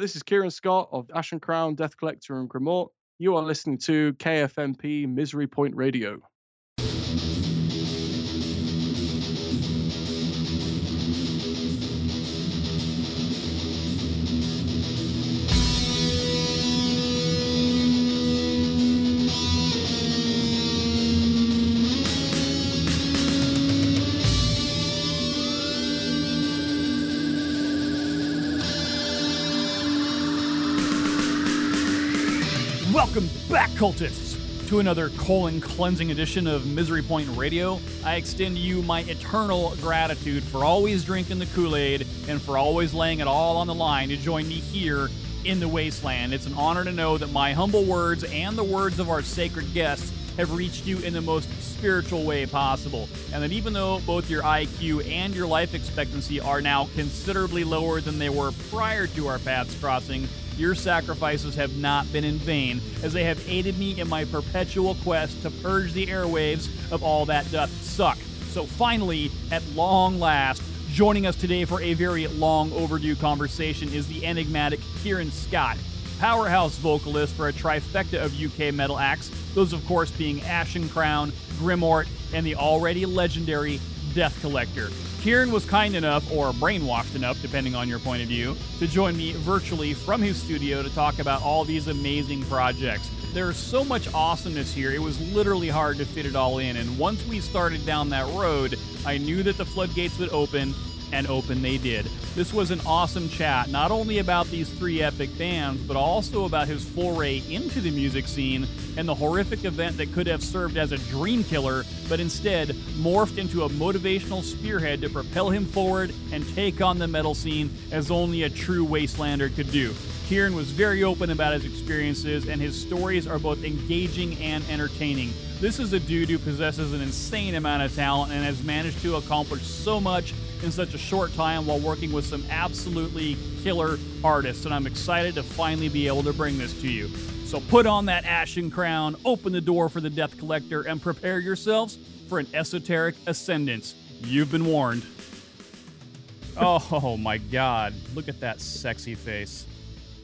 This is Kieran Scott of Ashen Crown, Death Collector, and Grimoire. You are listening to KFMP Misery Point Radio. Cultists, to another colon cleansing edition of Misery Point Radio. I extend you my eternal gratitude for always drinking the Kool Aid and for always laying it all on the line to join me here in the wasteland. It's an honor to know that my humble words and the words of our sacred guests have reached you in the most spiritual way possible. And that even though both your IQ and your life expectancy are now considerably lower than they were prior to our paths crossing, your sacrifices have not been in vain, as they have aided me in my perpetual quest to purge the airwaves of all that doth suck. So finally, at long last, joining us today for a very long overdue conversation is the enigmatic Kieran Scott, powerhouse vocalist for a trifecta of UK metal acts, those of course being Ashen Crown, Grimoire, and the already legendary Death Collector. Kieran was kind enough, or brainwashed enough, depending on your point of view, to join me virtually from his studio to talk about all these amazing projects. There's so much awesomeness here, it was literally hard to fit it all in. And once we started down that road, I knew that the floodgates would open, and open they did. This was an awesome chat, not only about these three epic bands, but also about his foray into the music scene and the horrific event that could have served as a dream killer, but instead morphed into a motivational spearhead to propel him forward and take on the metal scene as only a true wastelander could do. Kieran was very open about his experiences, and his stories are both engaging and entertaining. This is a dude who possesses an insane amount of talent and has managed to accomplish so much in such a short time while working with some absolutely killer artists, and I'm excited to finally be able to bring this to you. So put on that ashen crown, open the door for the Death Collector, and prepare yourselves for an esoteric ascendance. You've been warned. Oh my god, look at that sexy face.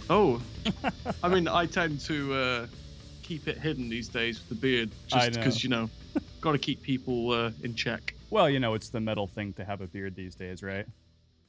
Oh, I mean, I tend to uh, keep it hidden these days with the beard, just because you know, got to keep people uh, in check. Well, you know, it's the metal thing to have a beard these days, right?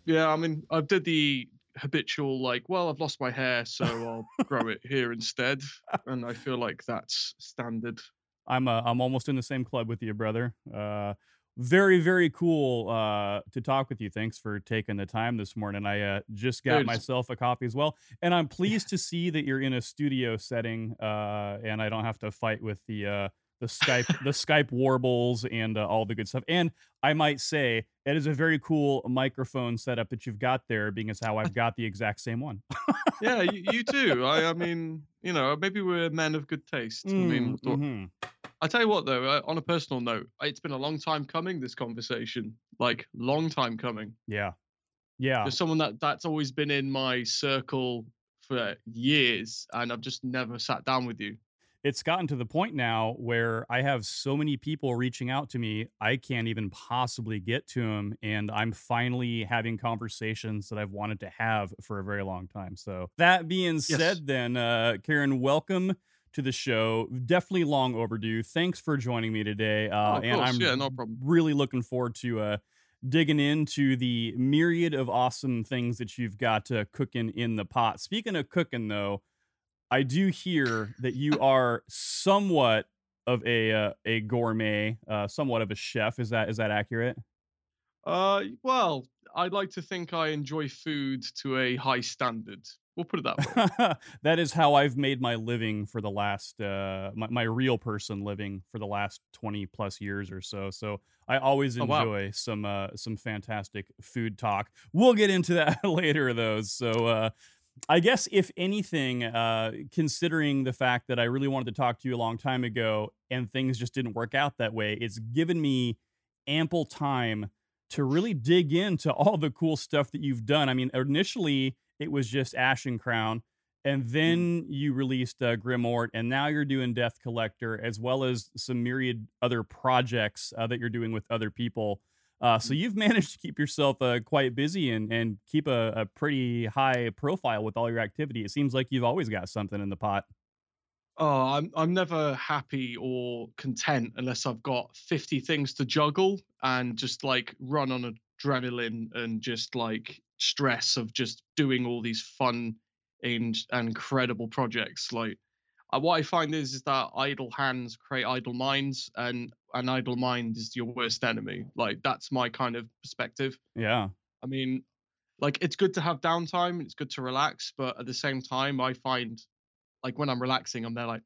Yeah, I mean, I did the habitual like, well, I've lost my hair, so I'll grow it here instead, and I feel like that's standard. I'm uh, I'm almost in the same club with you, brother. Uh, very very cool uh, to talk with you. Thanks for taking the time this morning. I uh, just got Dude. myself a copy as well, and I'm pleased to see that you're in a studio setting, uh, and I don't have to fight with the uh, the Skype the Skype warbles and uh, all the good stuff. And I might say it is a very cool microphone setup that you've got there, being as how I've got the exact same one. Yeah, you, you too. I, I mean, you know, maybe we're men of good taste. I mean, Mm, mhm. I tell you what, though, uh, on a personal note, it's been a long time coming. This conversation, like, long time coming. yeah, yeah. There's someone that that's always been in my circle for years, and I've just never sat down with you. it's gotten to the point now where I have so many people reaching out to me, I can't even possibly get to them. And I'm finally having conversations that I've wanted to have for a very long time. So, that being said, then, uh, Kieran, welcome to the show. Definitely long overdue. Thanks for joining me today. Uh, Oh, and I'm yeah, no problem. really looking forward to uh, digging into the myriad of awesome things that you've got uh, cooking in the pot. Speaking of cooking, though, I do hear that you are somewhat of a uh, a gourmet, uh, somewhat of a chef. Is that is that accurate? Uh, well, I'd like to think I enjoy food to a high standard. We'll put it that way. that is how I've made my living for the last uh, my, my real person living for the last twenty plus years or so. So I always Oh, wow. enjoy some uh, some fantastic food talk. We'll get into that later, though. So. Uh, I guess if anything, uh, considering the fact that I really wanted to talk to you a long time ago and things just didn't work out that way, it's given me ample time to really dig into all the cool stuff that you've done. I mean, initially it was just Ashen Crown, and then you released uh, Grimoire, and now you're doing Death Collector, as well as some myriad other projects uh, that you're doing with other people. Uh, so you've managed to keep yourself uh, quite busy and, and keep a, a pretty high profile with all your activity. It seems like you've always got something in the pot. Oh, I'm I'm never happy or content unless I've got 50 things to juggle and just like run on adrenaline and just like stress of just doing all these fun and, and incredible projects. Like uh, what I find is is that idle hands create idle minds, and an idle mind is your worst enemy. Like that's my kind of perspective. Yeah. I mean, like it's good to have downtime, it's good to relax, but at the same time, I find like when I'm relaxing, I'm there like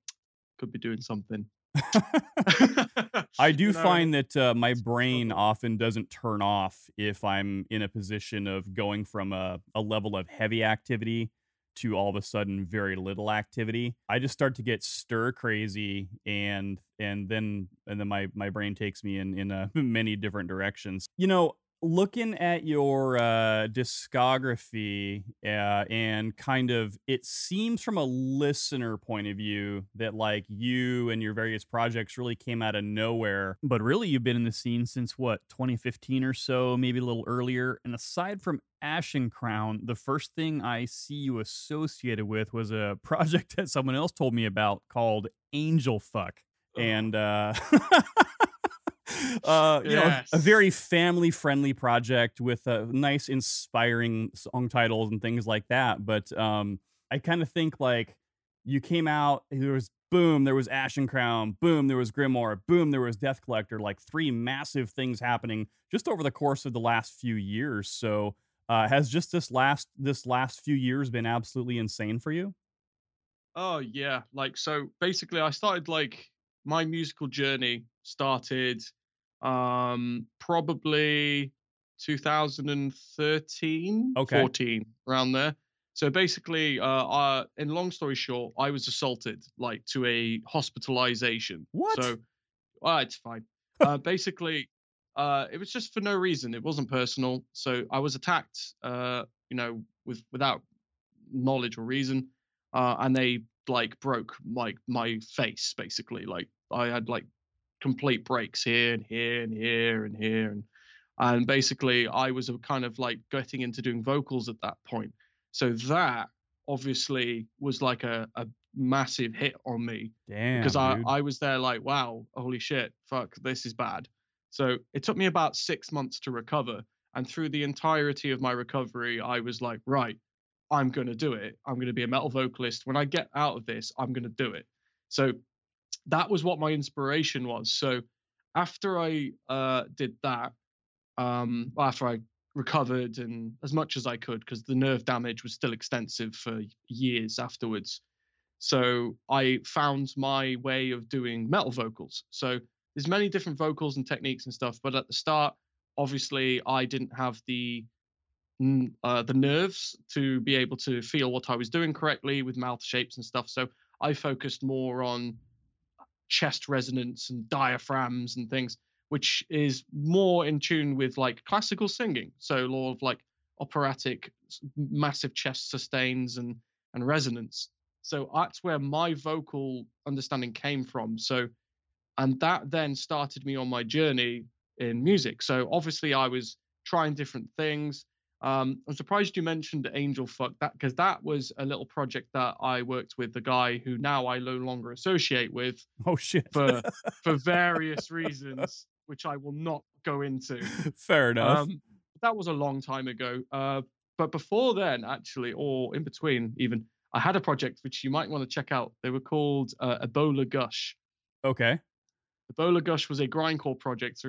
could be doing something. I do find that uh, my brain often doesn't turn off if I'm in a position of going from a, a level of heavy activity to all of a sudden very little activity. I just start to get stir crazy and and then and then my my brain takes me in in uh, many different directions. You know, looking at your uh, discography uh, and kind of it seems from a listener point of view that like you and your various projects really came out of nowhere but really you've been in the scene since what 2015 or so maybe a little earlier and aside from ashen crown the first thing i see you associated with was a project that someone else told me about called angel fuck Ugh. and uh uh you know a- a, very family friendly project with a nice inspiring song titles and things like that but um i kind of think like you came out there was boom there was ashen crown boom there was grimoire boom there was death collector like three massive things happening just over the course of the last few years. So uh has just this last this last few years been absolutely insane for you? Oh yeah, like so basically I started like my musical journey started um probably 2013 Okay. 14 around there. So basically uh, uh in long story short, I was assaulted like to a hospitalization. What? So uh, it's fine. uh basically uh it was just for no reason. It wasn't personal. So I was attacked uh you know with without knowledge or reason uh, and they like broke my my face basically. Like I had like complete breaks here and here and here and here and and basically I was kind of like getting into doing vocals at that point. So that obviously was like a, a massive hit on me damn because I, dude. I was there like wow holy shit fuck this is bad so it took me about six months to recover and through the entirety of my recovery i was like right i'm going to do it i'm going to be a metal vocalist when i get out of this i'm going to do it so that was what my inspiration was so after i uh, did that um, after i recovered and as much as i could because the nerve damage was still extensive for years afterwards so I found my way of doing metal vocals. So there's many different vocals and techniques and stuff, but at the start, obviously, I didn't have the uh, the nerves to be able to feel what I was doing correctly with mouth shapes and stuff. So I focused more on chest resonance and diaphragms and things, which is more in tune with like classical singing. So a lot of like operatic, massive chest sustains and and resonance. So that's where my vocal understanding came from. So, and that then started me on my journey in music. So obviously, I was trying different things. Um, I'm surprised you mentioned Angel Fuck that because that was a little project that I worked with the guy who now I no longer associate with oh shit for for various reasons, which I will not go into. fair enough Um, that was a long time ago. Uh, but before then, actually, or in between, even, I had a project which you might want to check out. They were called uh, Ebola Gush. okay Ebola Gush was a grindcore project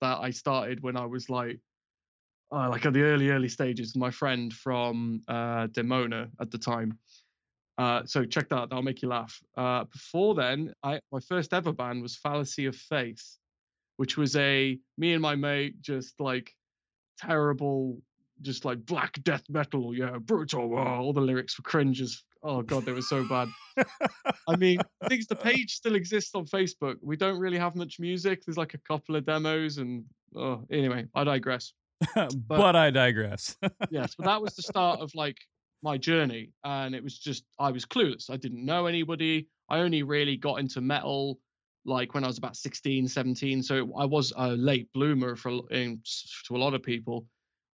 that I started when I was like, uh, like at the early, early stages. My friend from uh, Demona at the time. Uh, so check that. That'll make you laugh. Uh, before then, I my first ever band was Fallacy of Faith, which was a me and my mate just like terrible, just like black death metal. Yeah, brutal. oh, all the lyrics were cringes. Oh god, they were so bad. I mean, things the page still exists on Facebook. We don't really have much music. There's like a couple of demos, and oh, anyway, I digress. but, i digress Yes, but that was the start of like my journey, and it was just I was clueless. I didn't know anybody. I only really got into metal like when I was about 16, 17. So I was a late bloomer for in, to a lot of people.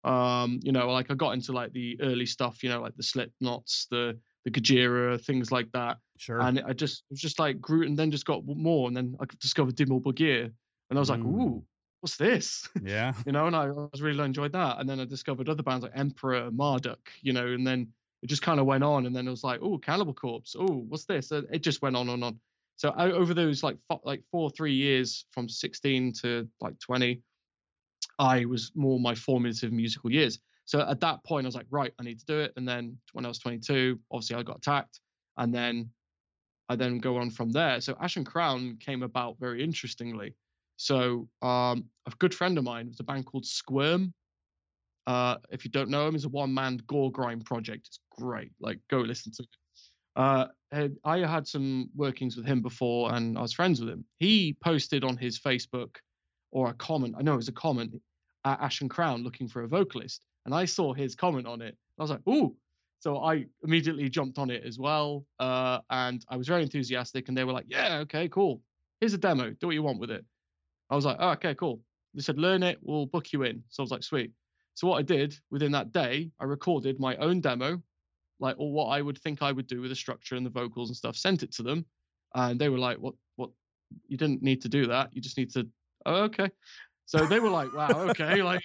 Um, you know, like I got into like the early stuff, you know, like the Slipknots, the the Gojira, things like that. Sure. And I just it was just like grew and then just got more, and then I discovered Dimmu Borgir, and I was like, Mm. ooh, what's this? yeah. you know, and I was really enjoyed that. And then I discovered other bands like Emperor, Marduk, you know, and then it just kind of went on. And then it was like, oh, Cannibal Corpse. Oh, what's this? And it just went on and on. So I, over those like fo- like four, three years from 16 to like 20, I was more my formative musical years. So at that point, I was like, right, I need to do it. And then when I was 22, obviously I got attacked, and then I then go on from there. So Ashen Crown came about very interestingly. So um, a good friend of mine was a band called Squirm. Uh, if you don't know him, is a one-man gore grind project. It's great. Like go listen to it. Uh, I had some workings with him before, and I was friends with him. He posted on his Facebook or a comment. I know it was a comment at Ashen Crown looking for a vocalist, and I saw his comment on it. I was like, "Ooh!" So I immediately jumped on it as well, uh, and I was very enthusiastic. And they were like, "Yeah, okay, cool. Here's a demo. Do what you want with it." I was like, "Oh, okay, cool." They said, "Learn it. We'll book you in." So I was like, "Sweet." So what I did within that day, I recorded my own demo, like or what I would think I would do with the structure and the vocals and stuff. Sent it to them, and they were like, "What? What? You didn't need to do that. You just need to." Oh, okay. So they were like, "Wow, okay." Like,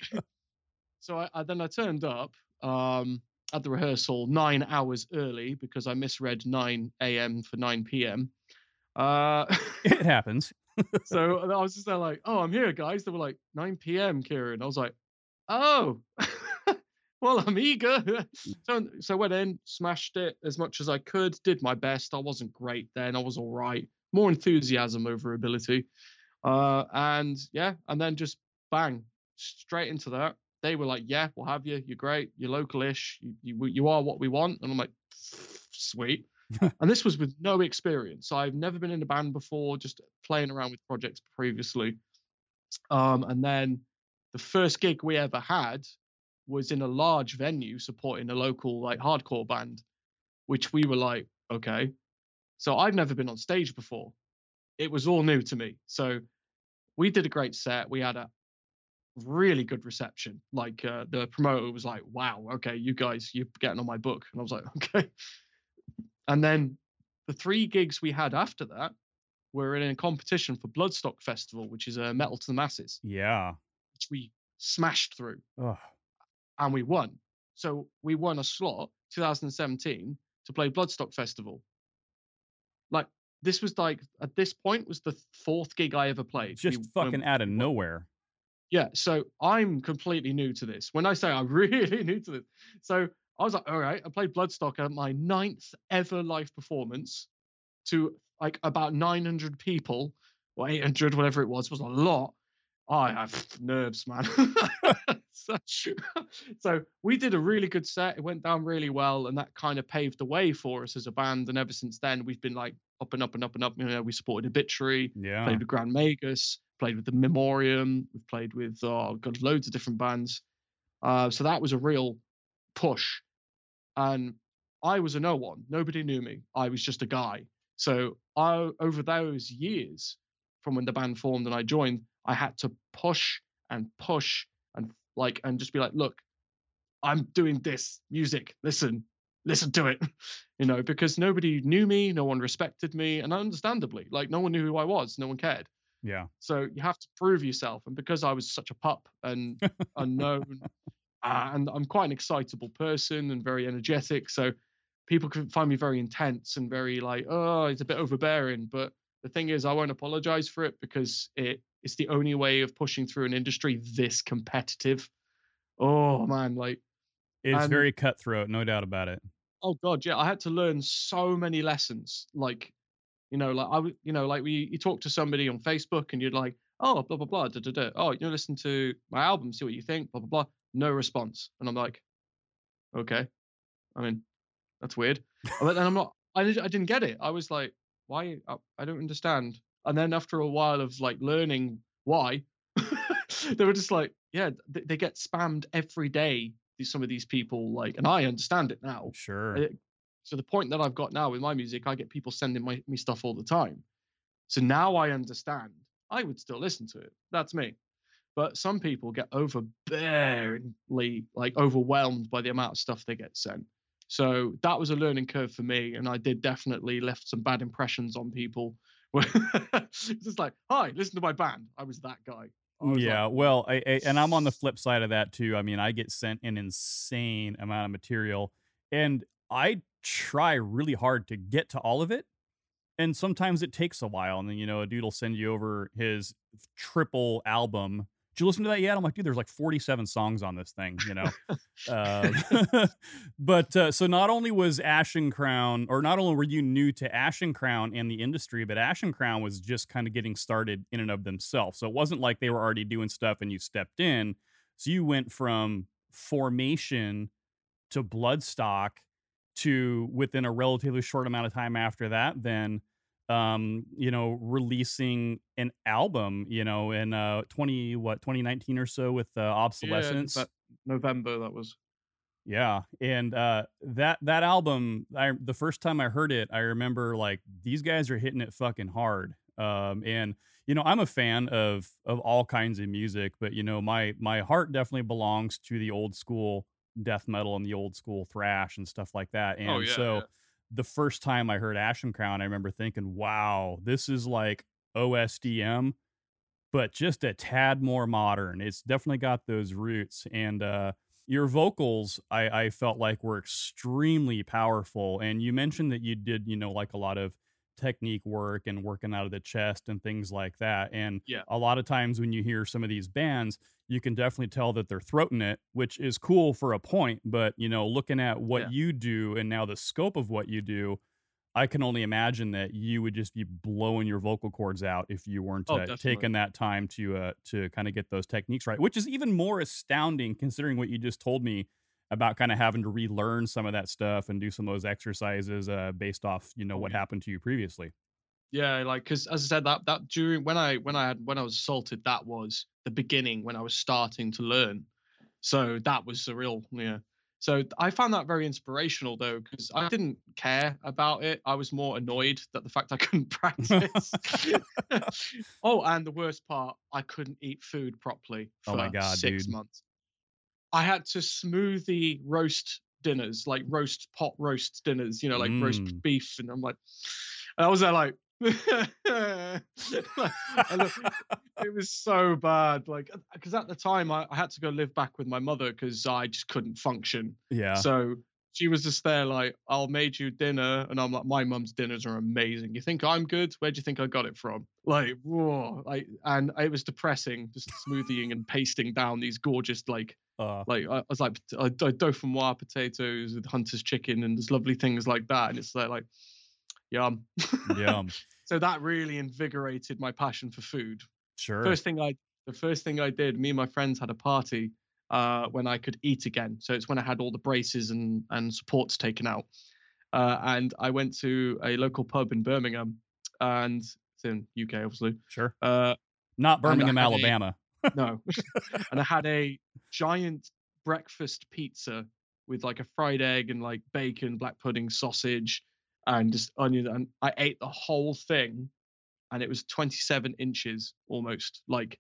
so I, I then I turned up um, at the rehearsal nine hours early because I misread 9 a.m. for 9 p.m. Uh, It happens. so I was just there like, "Oh, I'm here, guys." They were like, "9 p.m., Kieran." I was like, "Oh." Well, I'm eager. so, so I went in, smashed it as much as I could, did my best. I wasn't great then. I was all right. More enthusiasm over ability. Uh, and yeah, and then just bang, straight into that. They were like, "Yeah, we'll have you. You're great. You're localish. You you, you are what we want." And I'm like, "Sweet." and this was with no experience. I've never been in a band before, just playing around with projects previously. Um, and then the first gig we ever had was in a large venue supporting a local like hardcore band, which we were like, okay. So I've never been on stage before. It was all new to me. So we did a great set. We had a really good reception. Like uh, the promoter was like, "Wow, okay, you guys, you're getting on my book," and I was like, "Okay." And then the three gigs we had after that were in a competition for Bloodstock Festival, which is a metal to the masses, Yeah. which we smashed through Ugh. and we won. So we won a slot 2017 to play Bloodstock Festival. Like this was like at this point was the fourth gig I ever played. Just We- fucking out of nowhere. yeah, so I'm completely new to this. When I say I'm really new to this, so I was like, all right, I played Bloodstock at my ninth ever live performance to like about 900 people or 800, whatever it was, was a lot. I have nerves, man. so, so we did a really good set. It went down really well, and that kind of paved the way for us as a band. And ever since then, we've been like up and up and up and up. You know, we supported Obituary, Yeah. played with Grand Magus, played with the Memoriam, we've played with uh, got loads of different bands. Uh, so that was a real push, and I was a no one. Nobody knew me. I was just a guy. So I, over those years, from when the band formed and I joined, I had to push and push and like and just be like, look, I'm doing this music. Listen, listen to it, you know, because nobody knew me, no one respected me, and understandably, like no one knew who I was, no one cared. Yeah. So you have to prove yourself. And because I was such a pup and unknown, Uh, and I'm quite an excitable person and very energetic, so people can find me very intense and very like, oh, it's a bit overbearing. But the thing is, I won't apologize for it because it it's the only way of pushing through an industry this competitive. Oh man, like It's And- very cutthroat, no doubt about it. oh god yeah i had to learn so many lessons like you know like i would you know like we you talk to somebody on facebook and you're like oh blah blah blah da, da, da. oh you know listen to my album see what you think blah blah blah no response and i'm like okay i mean that's weird but then i'm not i, I didn't get it i was like why I, I don't understand and then after a while of like learning why they were just like yeah they, they get spammed every day some of these people like and i understand it now Sure. it- so the point that I've got now with my music, I get people sending my, me stuff all the time. So now I understand. I would still listen to it. That's me. But some people get overbearingly like overwhelmed by the amount of stuff they get sent. So that was a learning curve for me, and I did definitely left some bad impressions on people. it's just like, hi, listen to my band. I was that guy. Was yeah, like, well, I, I, and I'm on the flip side of that too. I mean, I get sent an insane amount of material, and I try really hard to get to all of it. And sometimes it takes a while, and then you know, a dude will send you over his triple album you listen to that yet? I'm like, dude, there's like 47 songs on this thing, you know. uh, but uh, so not only was Ashen Crown, or not only were you new to Ashen Crown and the industry, but Ashen Crown was just kind of getting started in and of themselves. So it wasn't like they were already doing stuff and you stepped in. So you went from formation to Bloodstock to within a relatively short amount of time after that, then um you know releasing an album you know in uh 20 what 2019 or so with uh, obsolescence yeah, that november that was. Yeah and uh that that album i the first time i heard it i remember like these guys are hitting it fucking hard um and you know i'm a fan of of all kinds of music but you know my my heart definitely belongs to the old school death metal and the old school thrash and stuff like that oh, and oh, yeah, so yeah the first time I heard Ashen Crown, I remember thinking, wow, this is like OSDM, but just a tad more modern. It's definitely got those roots. And uh, your vocals, I, I felt like were extremely powerful. And you mentioned that you did, you know, like a lot of technique work and working out of the chest and things like that. And yeah. a lot of times when you hear some of these bands, you can definitely tell that they're throating it, which is cool for a point. But you know, looking at what yeah. you do and now the scope of what you do, I can only imagine that you would just be blowing your vocal cords out if you weren't oh, uh, taking that time to uh, to kind of get those techniques right. Which is even more astounding considering what you just told me about kind of having to relearn some of that stuff and do some of those exercises uh, based off you know what happened to you previously. Yeah like because as i said that that during when i when i had when i was assaulted that was the beginning when i was starting to learn. So that was the real yeah. So i found that very inspirational though because i didn't care about it. I was more annoyed that the fact i couldn't practice. Oh and the worst part i couldn't eat food properly for oh my God, six dude. months I had to smoothie roast dinners, like roast pot roast dinners, you know, like mm. roast beef, and I'm like, I was there like. it was so bad like because at the time I, I, had to go live back with my mother because i just couldn't function yeah so she was just there like i'll made you dinner and i'm like my mum's dinners are amazing you think i'm good where do you think i got it from like whoa like and it was depressing just smoothieing and pasting down these gorgeous like uh, like I, I, was like I, dauphinoise potatoes with hunter's chicken and there's lovely things like that, and it's like like yum, yum. so that really invigorated my passion for food. Sure. First thing I the first thing I did, me and my friends had a party uh, when I could eat again. So it's when I had all the braces and and supports taken out, uh, and I went to a local pub in Birmingham, and it's in UK obviously. Sure. Uh, Not Birmingham, Alabama. A, no. and I had a giant breakfast pizza with like a fried egg and like bacon, black pudding, sausage, and just onion. And I ate the whole thing, and it was 27 inches almost. Like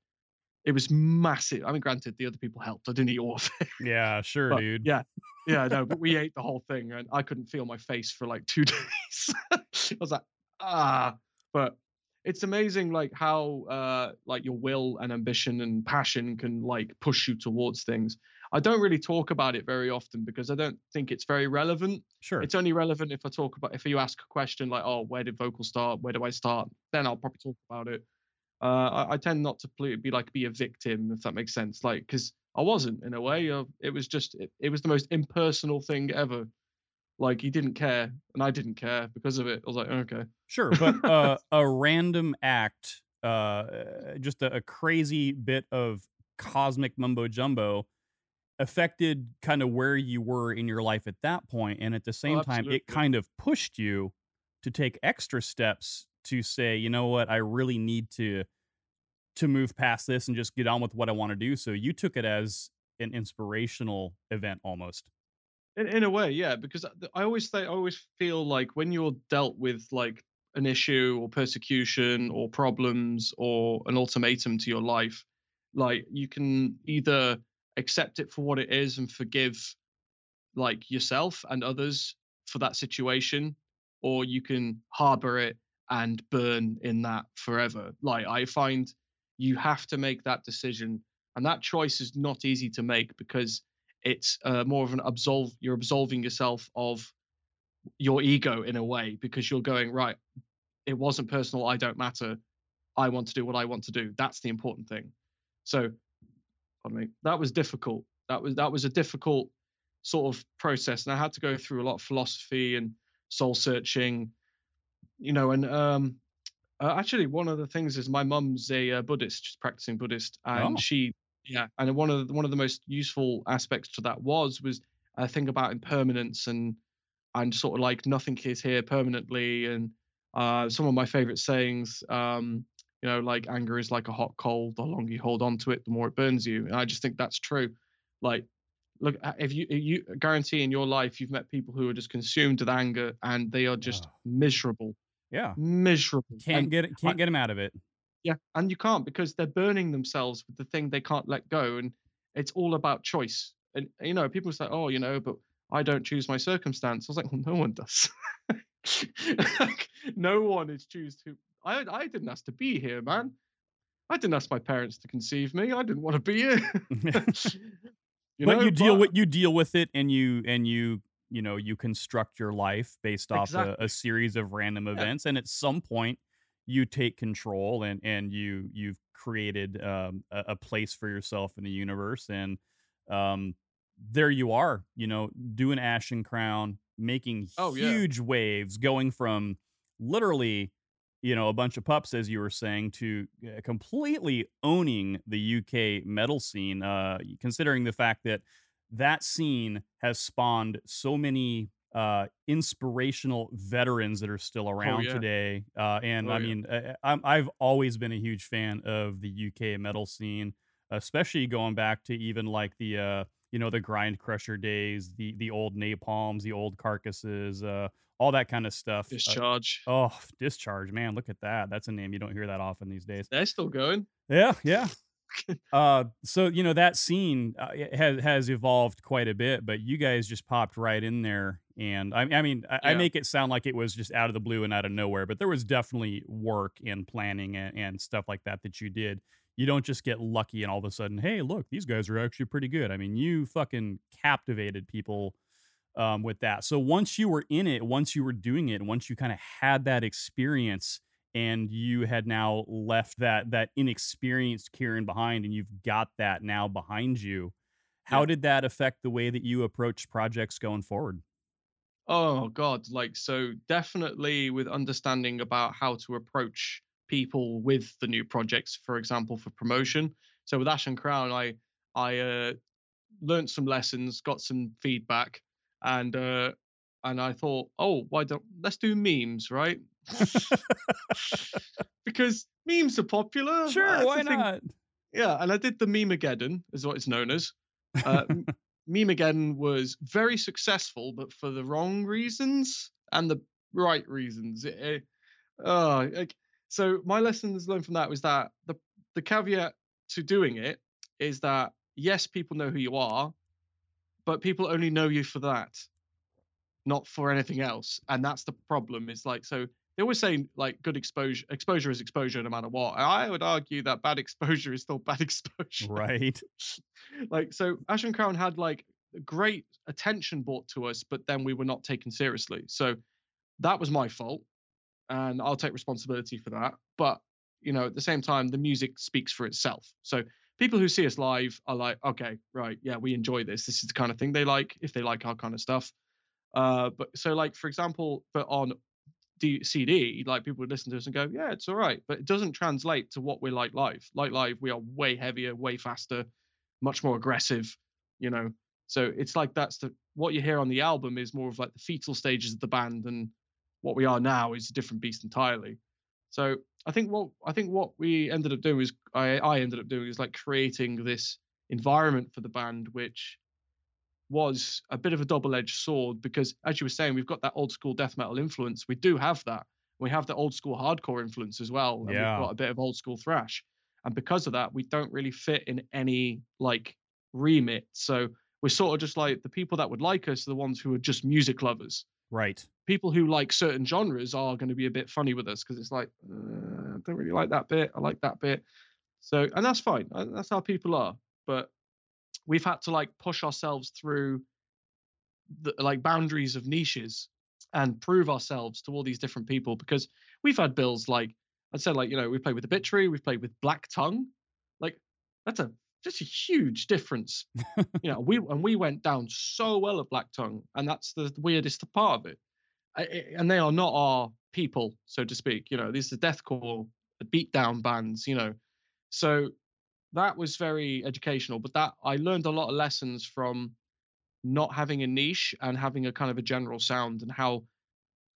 it was massive. I mean, granted, the other people helped. I didn't eat all of it. Yeah, sure, but, dude. Yeah, yeah, no, but we ate the whole thing, and I couldn't feel my face for like two days. I was like, ah, but it's amazing like how uh like your will and ambition and passion can like push you towards things. I don't really talk about it very often because i don't think it's very relevant. Sure. It's only relevant if i talk about if you ask a question like oh where did vocal start? Where do i start? Then i'll probably talk about it. Uh i, I tend not to be like be a victim if that makes sense like because i wasn't in a way uh, it was just it, it was the most impersonal thing ever like he didn't care and i didn't care because of it. I was like okay. Sure but uh, a random act uh, just a, a, crazy bit of cosmic mumbo jumbo affected kind of where you were in your life at that point and at the oh, same oh, time it kind of pushed you to take extra steps to say you know what? I really need to to move past this and just get on with what i want to do. So you took it as an inspirational event almost in, in a way, yeah, because I always say I always feel like when you're dealt with like an issue or persecution or problems or an ultimatum to your life, like you can either accept it for what it is and forgive like yourself and others for that situation, or you can harbor it and burn in that forever. Like I find you have to make that decision, and that choice is not easy to make because it's uh, more of an absolve. You're absolving yourself of your ego in a way because you're going right. It wasn't personal. I don't matter. I want to do what I want to do. That's the important thing. So, pardon me. That was difficult. That was that was a difficult sort of process, and I had to go through a lot of philosophy and soul searching. You know, and um, uh, actually, one of the things is my mum's a uh, Buddhist, she's practicing Buddhist, and Oh. she, yeah, and one of the, one of the most useful aspects to that was was a thing about impermanence and and sort of like nothing is here permanently, and uh, some of my favorite sayings, um, you know, like anger is like a hot coal. The longer you hold on to it, the more it burns you. And I just think that's true. Like, look, uh, if you if you guarantee in your life you've met people who are just consumed with anger and they are just miserable Yeah. miserable. Can't and, get it, can't I- get them out of it. Yeah, and you can't because they're burning themselves with the thing they can't let go, and it's all about choice. And you know, people say, "Oh, you know, but I don't choose my circumstance." I was like, "Well, no one does. Like, no one is choose to. I I didn't ask to be here, man. I didn't ask my parents to conceive me. I didn't want to be here. you but know, you deal but- with you deal with it and you and you you know you construct your life based off Exactly. a series of random events and at some point you take control and and you you've created um, a, a place for yourself in the universe and um there you are you know doing ashen crown making Oh, yeah. huge waves going from literally you know a bunch of pups as you were saying to uh, completely owning the UK metal scene uh considering the fact that that scene has spawned so many uh inspirational veterans that are still around yeah. today uh and Oh, I mean uh, I'm I've always been a huge fan of the UK metal scene especially going back to even like the uh you know the grind crusher days the the old napalms the old carcasses uh all that kind of stuff Uh, discharge. Oh, discharge, man! Look at that. That's a name you don't hear that often these days. They're still going. Yeah, yeah. uh, so you know that scene uh, has has evolved quite a bit, but you guys just popped right in there, and I, I mean, I, I make it sound like it was just out of the blue and out of nowhere, but there was definitely work and planning and, and stuff like that that you did. You don't just get lucky and all of a sudden, hey, look, these guys are actually pretty good. I mean, you fucking captivated people um, with that. So once you were in it, once you were doing it, once you kind of had that experience, and you had now left that that inexperienced Kieran behind, and you've got that now behind you. How Yeah. did that affect the way that you approach projects going forward? Oh God, like so definitely with understanding about how to approach people with the new projects, for example, for promotion. So with Ashen Crown, I I uh, learned some lessons, got some feedback, and uh, and I thought, oh, why don't let's do memes, right? because memes are popular. Sure, That's why not? Yeah, and I did the Memegeddon, is what it's known as. Uh, M- Memegeddon was very successful, but for the wrong reasons and the right reasons. It, it- oh, like, so my lessons learned from that was that the the caveat to doing it is that yes, people know who you are, but people only know you for that, not for anything else, and that's the problem. Is like so they always say like good exposure exposure is exposure no matter what. I would argue that bad exposure is still bad exposure. right. like so Ashen Crown had like great attention brought to us, but then we were not taken seriously. So that was my fault. And I'll take responsibility for that. But you know, at the same time, the music speaks for itself. So people who see us live are like, okay, right, yeah, we enjoy this. This is the kind of thing they like if they like our kind of stuff. Uh, but so like for example, but on D- CD, like people would listen to us and go, yeah, it's all right, but it doesn't translate to what we're like live. Like live, we are way heavier, way faster, much more aggressive, you know. So it's like that's the what you hear on the album is more of like the fetal stages of the band, and what we are now is a different beast entirely. So I think what I think what we ended up doing is I I ended up doing is like creating this environment for the band, which was a bit of a double-edged sword because as you were saying we've got that old school death metal influence we do have that We have the old school hardcore influence as well. And Yeah. we've got a bit of old school thrash. And because of that, we don't really fit in any like remit. So we're sort of just like the people that would like us are the ones who are just music lovers. Right. People who like certain genres are going to be a bit funny with us because it's like, uh, I don't really like that bit. I like that bit. So, and that's fine. uh, That's how people are. But we've had to like push ourselves through the like boundaries of niches and prove ourselves to all these different people because we've had bills like I said, like, you know, we played with Obituary, we've played with Black Tongue. Like, that's a just a huge difference. you know, we and we went down so well at Black Tongue, and that's the weirdest part of it. I- I- And they are not our people, so to speak. You know, these are deathcore, beatdown bands. You know, so that was very educational. But that I learned a lot of lessons from not having a niche and having a kind of a general sound and how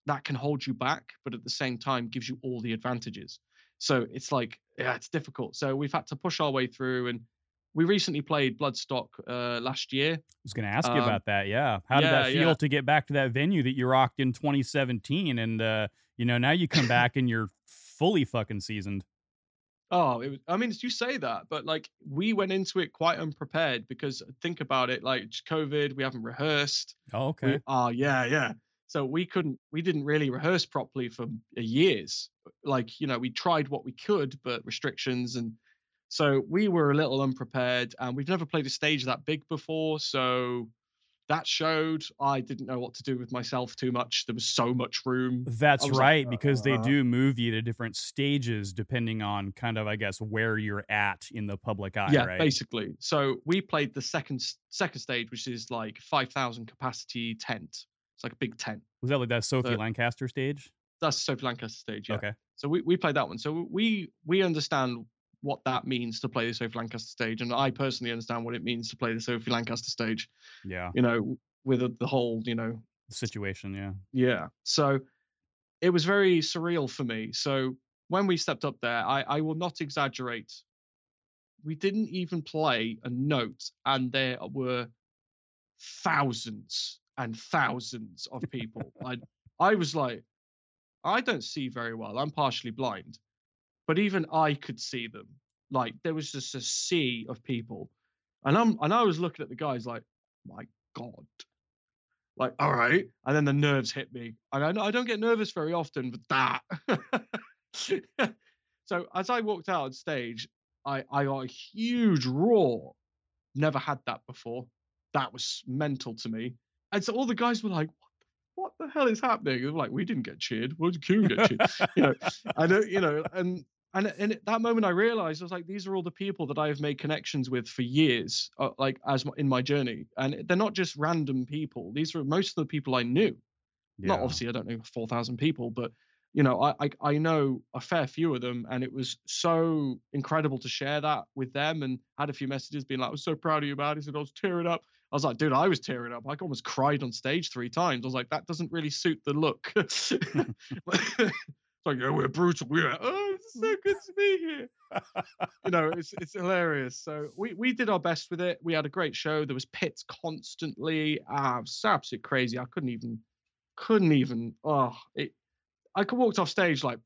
that can hold you back, but at the same time gives you all the advantages. So it's like, yeah, it's difficult. So we've had to push our way through and we recently played Bloodstock uh, last year. I was going to ask you Um, about that. Yeah. How did yeah, that feel yeah. to get back to that venue that you rocked in 2017? And, uh, you know, now you come back and you're fully fucking seasoned. Oh, it was, I mean, you say that, but like we went into it quite unprepared because uh, think about it, like COVID, we haven't rehearsed. Oh, We- okay. Oh, yeah, yeah. So we couldn't, we didn't really rehearse properly for uh, years. Like, you know, we tried what we could, but restrictions. And so we were a little unprepared and we've never played a stage that big before. So that showed I didn't know what to do with myself too much. There was so much room. That's was like, right, because they uh, do move you to different stages depending on kind of, I guess, where you're at in the public eye, yeah, right? basically. So we played the second second stage, which is like 5,000 capacity tent. It's like a big tent. Was that like that Sophie So- Lancaster stage? That's Sophie Lancaster stage. Yeah. Okay. So we, we played that one. So we we understand what that means to play the Sophie Lancaster stage, and I personally understand what it means to play the Sophie Lancaster stage. Yeah. You know, with the, the whole you know The situation. Yeah. yeah. So it was very surreal for me. So when we stepped up there, I I will not exaggerate. We didn't even play a note, and there were thousands and thousands of people. I I was like, I don't see very well. I'm partially blind, but even I could see them. Like there was just a sea of people, and I'm and I was looking at the guys like, my god, like all right. And then the nerves hit me, and I, I don't get nervous very often, but that. so as I walked out on stage, I I got a huge roar. Never had that before. That was mental to me. And so all the guys were like, "What the, hell is happening?" Like, "We didn't get cheered. What did Q get cheered?" you know, I know, uh, you know, and and and at that moment I realized I was like, these are all the people that I have made connections with for years, uh, like as m- in my journey, and they're not just random people. These are most of the people I knew. Not obviously, I don't know four thousand people, but you know, I, I I know a fair few of them, and it was so incredible to share that with them, and had a few messages being like, "I was so proud of you, man." He said, "I was tearing up." I was like, "Dude, I was tearing up. I almost cried on stage three times." I was like, "That doesn't really suit the look." it's like, "Yeah, we're brutal. We're oh, it's so good to be here." you know, it's it's hilarious. So we we did our best with it. We had a great show. There was pits constantly. Ah, it was absolutely crazy. I couldn't even couldn't even. Oh, it. I could walked off stage like.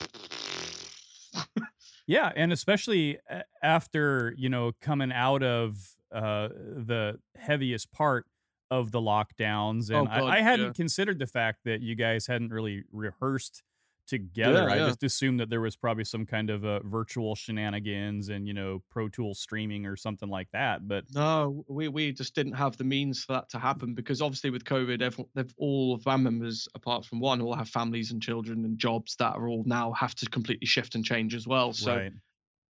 Yeah, and especially after you know coming out of uh, the heaviest part of the lockdowns, and Oh, God, I, I hadn't yeah. considered the fact that you guys hadn't really rehearsed together. Yeah, I yeah. just assumed that there was probably some kind of uh, virtual shenanigans and you know Pro Tools streaming or something like that. But No, we we just didn't have the means for that to happen because obviously with COVID, everyone, they've all of band members apart from one all have families and children and jobs that are all now have to completely shift and change as well. So right,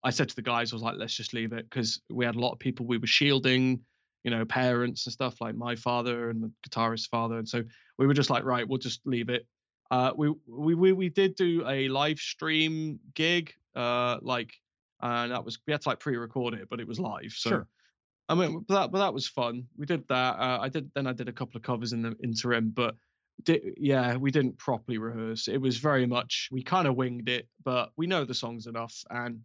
I said to the guys, I was like, let's just leave it because we had a lot of people we were shielding, you know, parents and stuff like my father and the guitarist's father, and so we were just like, right, we'll just leave it. Uh, we we we we did do a live stream gig, uh, like, and that was we had to like pre-record it, but it was live, so. sure. I mean, but that, but that was fun. We did that. Uh, I did. Then I did a couple of covers in the interim, but di- yeah, we didn't properly rehearse. It was very much we kind of winged it, but we know the songs enough, and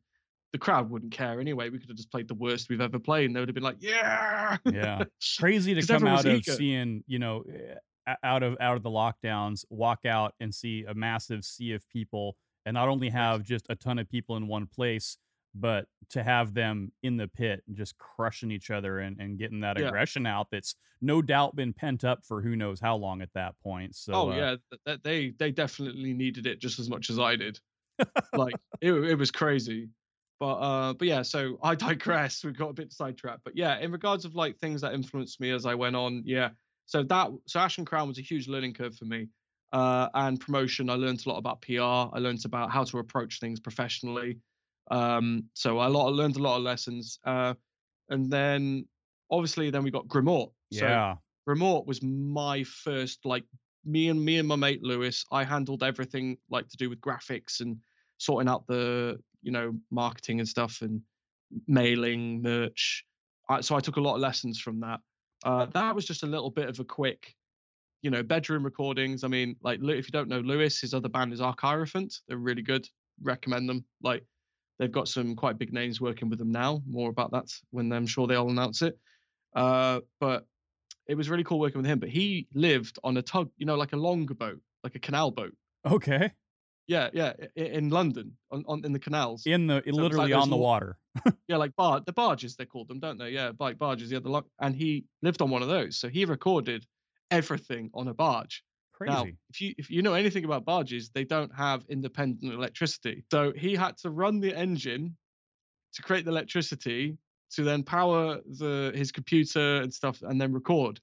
the crowd wouldn't care anyway. We could have just played the worst we've ever played, and they would have been like, "Yeah, Yeah. crazy to come out of eager. seeing you know eh, out of out of the lockdowns, walk out and see a massive sea of people, and not only have just a ton of people in one place, but to have them in the pit just crushing each other and, and getting that Yeah. aggression out that's no doubt been pent up for who knows how long at that point. So oh uh, yeah, th- th- they they definitely needed it just as much as I did. like it, it was crazy. But uh, but yeah, so I digress. We got a bit sidetracked. But yeah, in regards of like things that influenced me as I went on, yeah. So that so Ashen Crown was a huge learning curve for me. Uh, and promotion, I learned a lot about PR. I learned about how to approach things professionally. Um, so I lot learned a lot of lessons. Uh, and then obviously then we got Grimoire. So yeah. Grimoire was my first like me and me and my mate Lewis. I handled everything like to do with graphics and sorting out the you know marketing and stuff and mailing merch. I, so I took a lot of lessons from that. Uh, that was just a little bit of a quick, you know, bedroom recordings. I mean, like if you don't know Lewis, his other band is Archirophant. They're really good. Recommend them. Like they've got some quite big names working with them now. More about that when I'm sure they'll announce it. Uh, but it was really cool working with him. But he lived on a tug, you know, like a longer boat, like a canal boat. Okay. Yeah, yeah, in London, on, on in the canals. In the like literally those on the water. Yeah, like bar the barges they called them, don't they? Yeah, bike barges. Yeah, the lock, and he lived on one of those, so he recorded everything on a barge. Crazy. Now, if you if you know anything about barges, they don't have independent electricity. So he had to run the engine to create the electricity to then power the his computer and stuff and then record.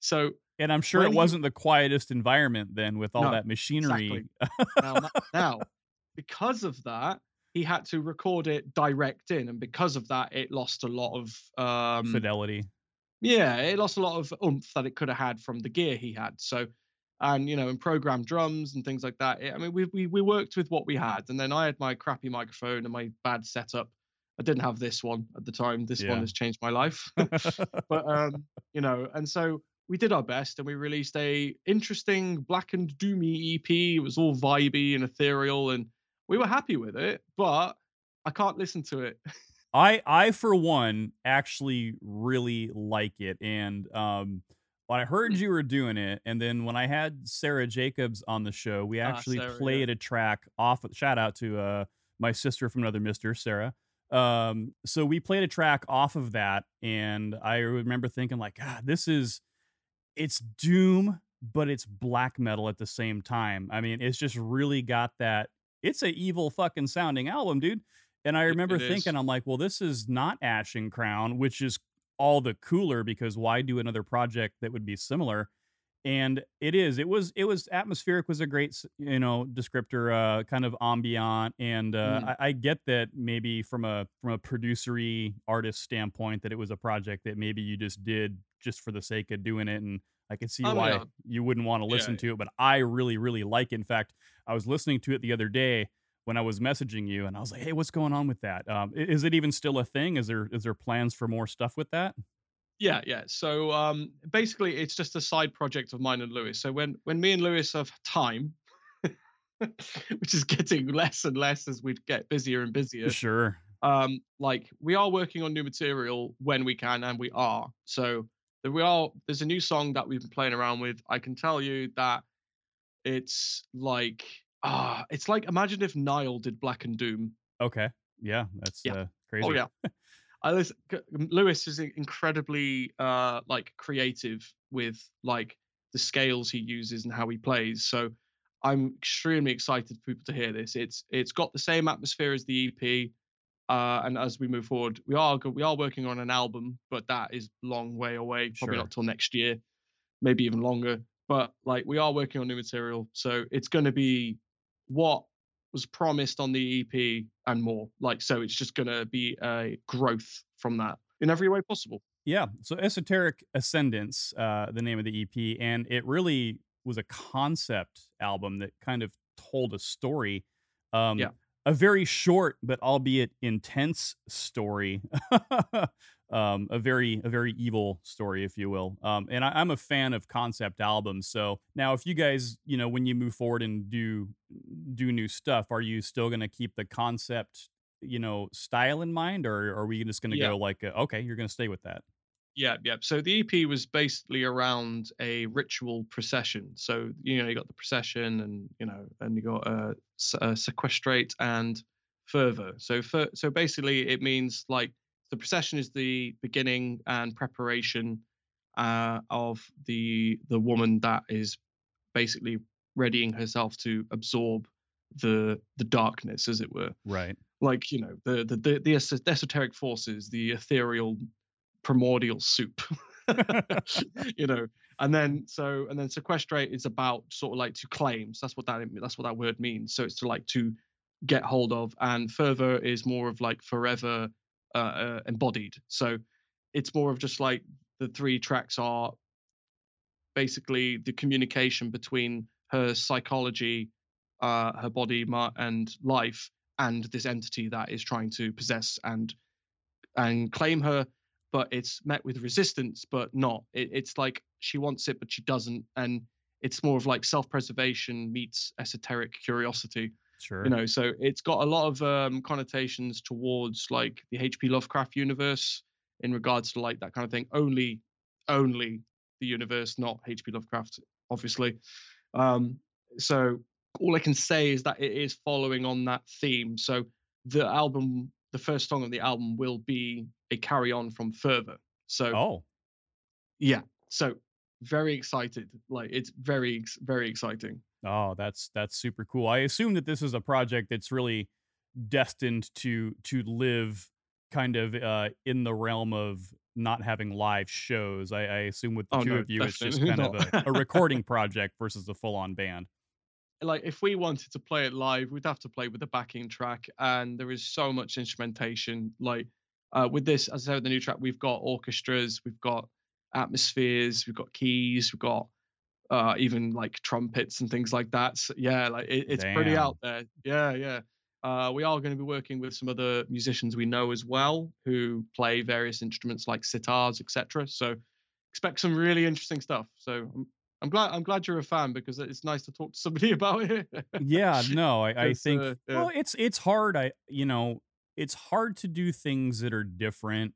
So and I'm sure when it you- wasn't the quietest environment then with all No, that machinery. now, now because of that, he had to record it direct in, and because of that, it lost a lot of um, Fidelity. yeah, it lost a lot of oomph that it could have had from the gear he had. So, and you know, and programmed drums and things like that. it- I mean, we we we worked with what we had, and then I had my crappy microphone and my bad setup. I didn't have this one at the time. This Yeah. one has changed my life. but um, you know, and so we did our best, and we released a interesting black and doomy EP. It was all vibey and ethereal, and we were happy with it. But I can't listen to it. I I for one actually really like it and um when I heard Mm. you were doing it and then when I had Sarah Jacobs on the show we Ah, actually Sarah, yeah. played a track off shout out to uh my sister from another mister Sarah um so we played a track off of that and I remember thinking like god this is it's doom but it's black metal at the same time I mean it's just really got that it's a evil fucking sounding album dude and I It- remember it is. thinking, I'm like, well, this is not Ashen Crown, which is all the cooler because why do another project that would be similar? And it is. It was. It was atmospheric. Was a great, you know, descriptor. Uh, kind of ambient, and uh, Mm. I, I get that maybe from a from a producery artist standpoint that it was a project that maybe you just did just for the sake of doing it, and I can see Oh, why yeah. you wouldn't want to listen yeah. to it. But I really, really like it. In fact, I was listening to it the other day when I was messaging you, and I was like, "Hey, what's going on with that? Um, is it even still a thing? Is there is there plans for more stuff with that?" Yeah, yeah. So um, basically, it's just a side project of mine and Lewis. So when when me and Lewis have time, which is getting less and less as we get busier and busier, Sure. um, like we are working on new material when we can, and we are. So there we are. There's a new song that we've been playing around with. I can tell you that it's like ah, it's like imagine if Nile did Black and Doom. Okay. Yeah, that's Yeah. uh, crazy. Oh yeah. I listen, Lewis is incredibly uh like creative with like the scales he uses and how he plays. So I'm extremely excited for people to hear this. It's it's got the same atmosphere as the EP. Uh, and as we move forward, we are we are working on an album, but that is long way away. Probably Sure. not till next year, maybe even longer. But like we are working on new material, so it's going to be what was promised on the EP and more. Like so, it's just going to be a growth from that in every way possible. Yeah. So Esoteric Ascendance, uh, the name of the EP, and it really was a concept album that kind of told a story. Um, Yeah. A very short but albeit intense story. um, a very a very evil story, if you will. Um, and I, I'm a fan of concept albums. So now, if you guys, you know, when you move forward and do do new stuff, are you still going to keep the concept, you know, style in mind, or are we just going to Yeah. go like, uh, okay, you're going to stay with that? Yeah, yeah. So the EP was basically around a ritual procession. So you know, you got the procession, and you know, and you got uh, uh sequestrate and fervor. So for, so basically, it means like the procession is the beginning and preparation uh, of the the woman that is basically readying herself to absorb the the darkness, as it were. Right. Like you know the the the, the esoteric forces, the ethereal primordial soup. you know, and then so and then sequestrate is about sort of like to claim. So that's what that that's what that word means. So it's to like to get hold of, and further is more of like forever uh, uh, embodied. So it's more of just like the three tracks are basically the communication between her psychology, uh, her body, and life, and this entity that is trying to possess and and claim her. But it's met with resistance, but not. It, it's like she wants it, but she doesn't, and it's more of like self-preservation meets esoteric curiosity. Sure. You know, so it's got a lot of um, connotations towards like the H.P. Lovecraft universe in regards to like that kind of thing. Only, only the universe, not H.P. Lovecraft, obviously. Um, so all I can say is that it is following on that theme. So the album, the first song on the album, will be a carry on from further. So, oh, yeah. So very excited. Like it's very, very exciting. Oh, that's that's super cool. I assume that this is a project that's really destined to to live kind of uh, in the realm of not having live shows. I, I assume with the oh, two no, of you, it's just kind not. of a, a recording project versus a full on band. Like if we wanted to play it live, we'd have to play with a backing track, and there is so much instrumentation. Like uh, with this, as I said, the new track, we've got orchestras, we've got atmospheres, we've got keys, we've got uh, even like trumpets and things like that. So, yeah, like it, it's Damn. pretty out there. Yeah, yeah. Uh, we are going to be working with some other musicians we know as well who play various instruments like sitars, etc. So expect some really interesting stuff. So I'm, I'm glad I'm glad you're a fan because it's nice to talk to somebody about it. yeah, no, I, I think uh, yeah. well, it's it's hard. I you know it's hard to do things that are different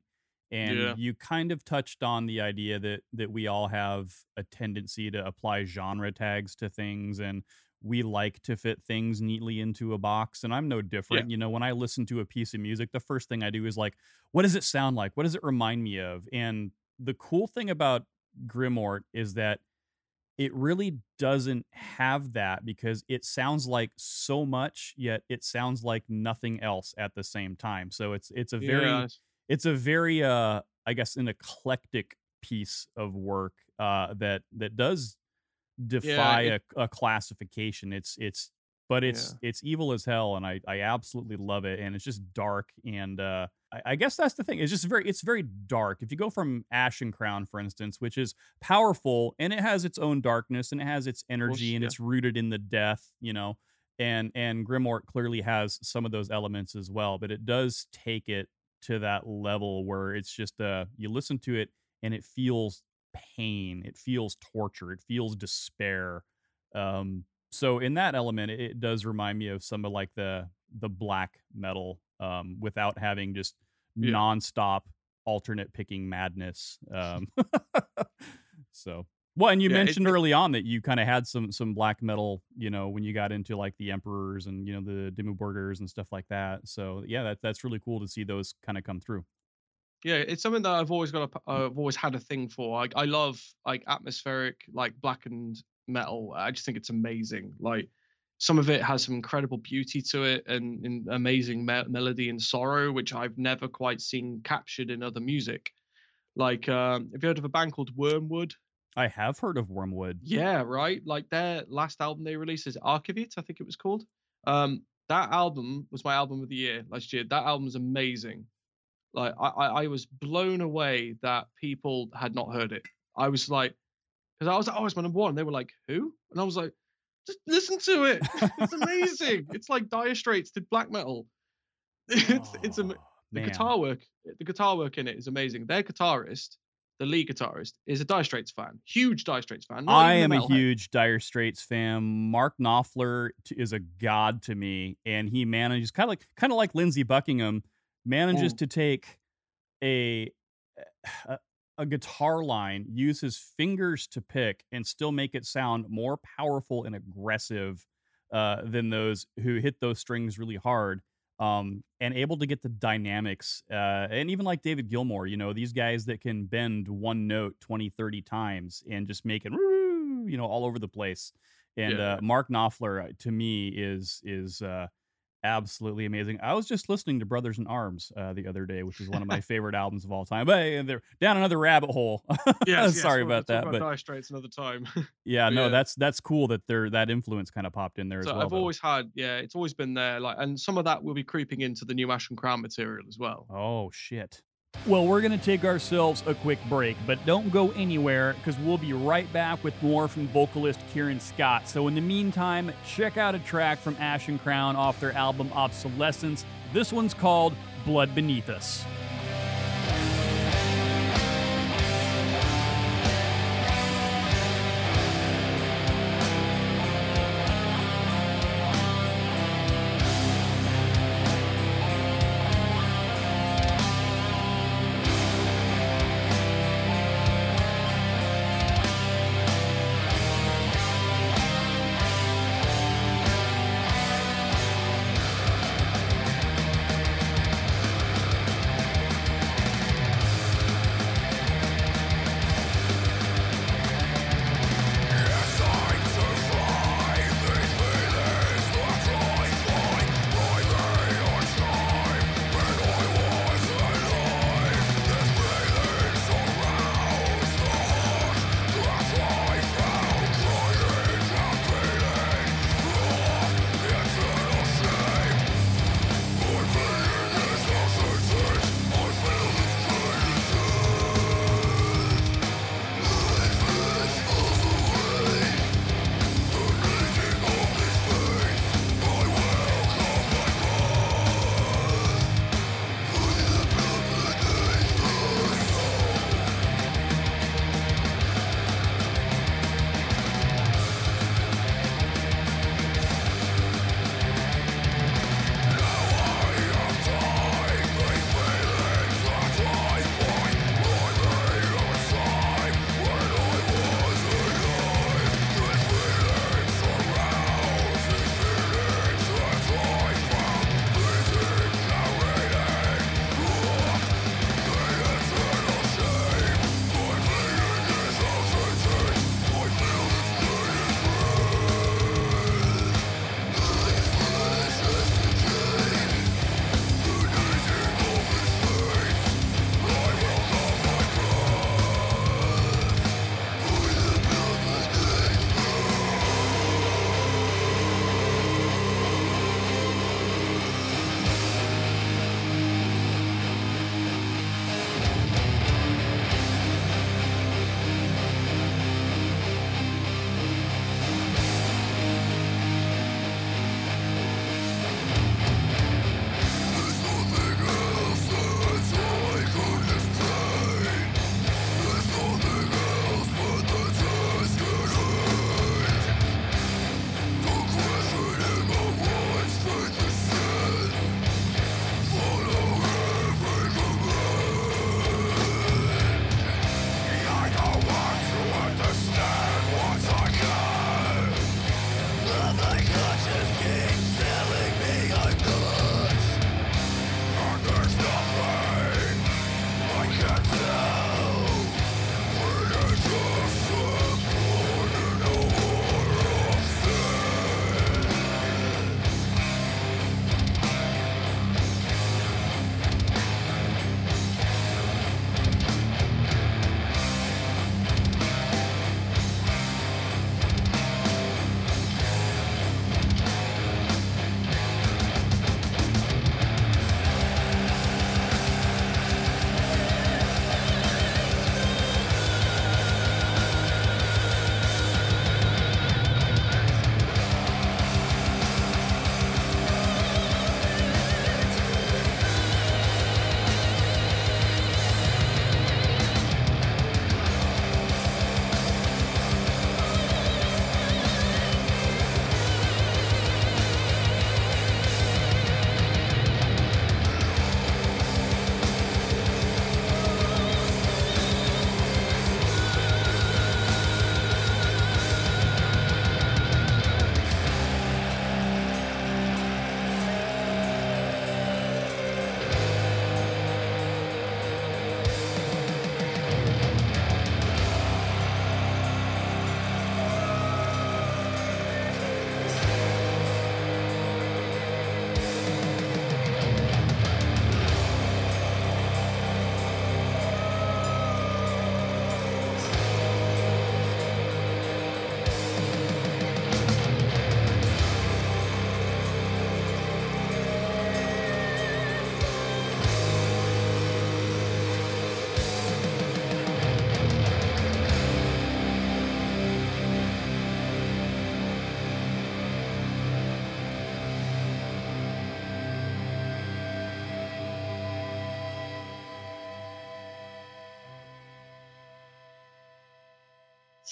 and yeah. you kind of touched on the idea that that we all have a tendency to apply genre tags to things and we like to fit things neatly into a box and i'm no different yeah. you know when i listen to a piece of music the first thing i do is like what does it sound like what does it remind me of and the cool thing about Grimoire is that it really doesn't have that because it sounds like so much yet it sounds like nothing else at the same time so it's it's a very yeah it's a very uh I guess an eclectic piece of work uh that that does defy yeah, it, a, a, classification. It's it's but it's yeah. it's evil as hell and I I absolutely love it and it's just dark and uh I, I guess that's the thing. It's just very it's very dark. If you go from Ashen Crown, for instance, which is powerful and it has its own darkness and it has its energy course, and yeah. it's rooted in the death, you know. And and Grimoire clearly has some of those elements as well, but it does take it to that level where it's just uh you listen to it and it feels pain it feels torture it feels despair um so in that element it, it does remind me of some of like the the black metal um without having just yeah. nonstop alternate picking madness um so well, and you yeah, mentioned early on that you kind of had some some black metal, you know, when you got into like the Emperors and you know the Dimmu and stuff like that. So yeah, that that's really cool to see those kind of come through. Yeah, it's something that I've always got. A, I've always had a thing for. I, I love like atmospheric, like blackened metal. I just think it's amazing. Like some of it has some incredible beauty to it and, and amazing me- melody and sorrow, which I've never quite seen captured in other music. Like, um, have you heard of a band called Wormwood? I have heard of Wormwood. Yeah, right. Like their last album they released is Arkivet, I think it was called. Um, that album was my album of the year last year. That album was amazing. Like I, I, I was blown away that people had not heard it. I was like, because I was like, oh, it's my number one. they were like, who? And I was like, just listen to it. it's amazing. it's like Dire Straits did black metal. It's oh, it's a, the man. guitar work. The guitar work in it is amazing. Their guitarist the lead guitarist, is a Dire Straits fan, huge Dire Straits fan. I am a huge Dire Straits fan. Mark Knopfler is a god to me, and he manages kind of like kind of like Lindsey Buckingham manages mm. to take a, a a guitar line use his fingers to pick and still make it sound more powerful and aggressive uh, than those who hit those strings really hard um, and able to get the dynamics. Uh, and even like David Gilmour, you know, these guys that can bend one note 20, 30 times and just make it, you know, all over the place. And Yeah. uh, Mark Knopfler, uh, to me, is is uh, absolutely amazing. I was just listening to Brothers in Arms uh, the other day, which is one of my favorite albums of all time. But hey, they're down another rabbit hole. Yes, Sorry about that, About but Dire Straits another time. yeah, no, yeah. that's that's cool that there that influence kind of popped in there so as well. I've though. always had, yeah, it's always been there. Like, and some of that will be creeping into the new Ashen Crown material as well. Oh, shit. Well, we're going to take ourselves a quick break, but don't go anywhere because we'll be right back with more from vocalist Kieran Scott. So, in the meantime, check out a track from Ashen Crown off their album Obsolescence. This one's called Blood Beneath Us.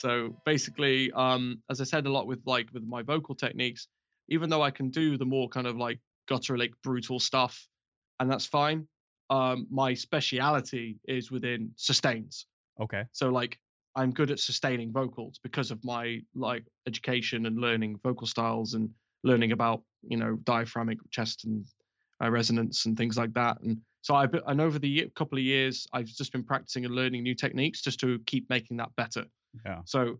So basically, um, as I said a lot with like with my vocal techniques, even though I can do the more kind of like gutter like brutal stuff, and that's fine. Um, my speciality is within sustains. Okay. So like I'm good at sustaining vocals because of my like education and learning vocal styles and learning about you know diaphragmic chest and uh, resonance and things like that. And so I've and over the year, couple of years, I've just been practicing and learning new techniques just to keep making that better. Yeah. So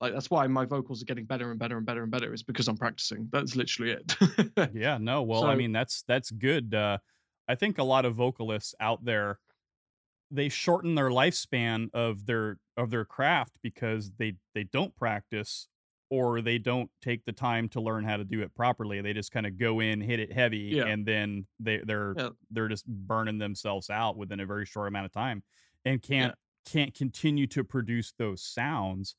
like that's why my vocals are getting better and better and better and better. Is because I'm practicing. That's literally it. yeah. No. Well, I mean, that's that's good. Uh, I think a lot of vocalists out there they shorten their lifespan of their of their craft because they they don't practice or they don't take the time to learn how to do it properly. They just kind of go in, hit it heavy, Yeah. and then they they're Yeah. they're just burning themselves out within a very short amount of time and can't can't continue to produce those sounds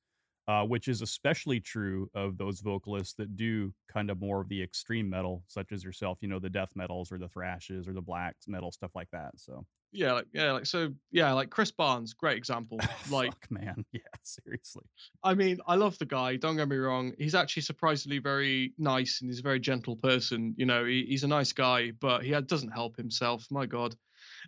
uh, which is especially true of those vocalists that do kind of more of the extreme metal, such as yourself, you know, the death metals or the thrashes or the black metal, stuff like that. So, yeah, like yeah, like so yeah, like Chris Barnes, great example. Like fuck, man. Yeah, seriously. I mean, I love the guy. Don't get me wrong. He's actually surprisingly very nice and he's a very gentle person. You know, he, he's a nice guy, but he doesn't help himself. My God.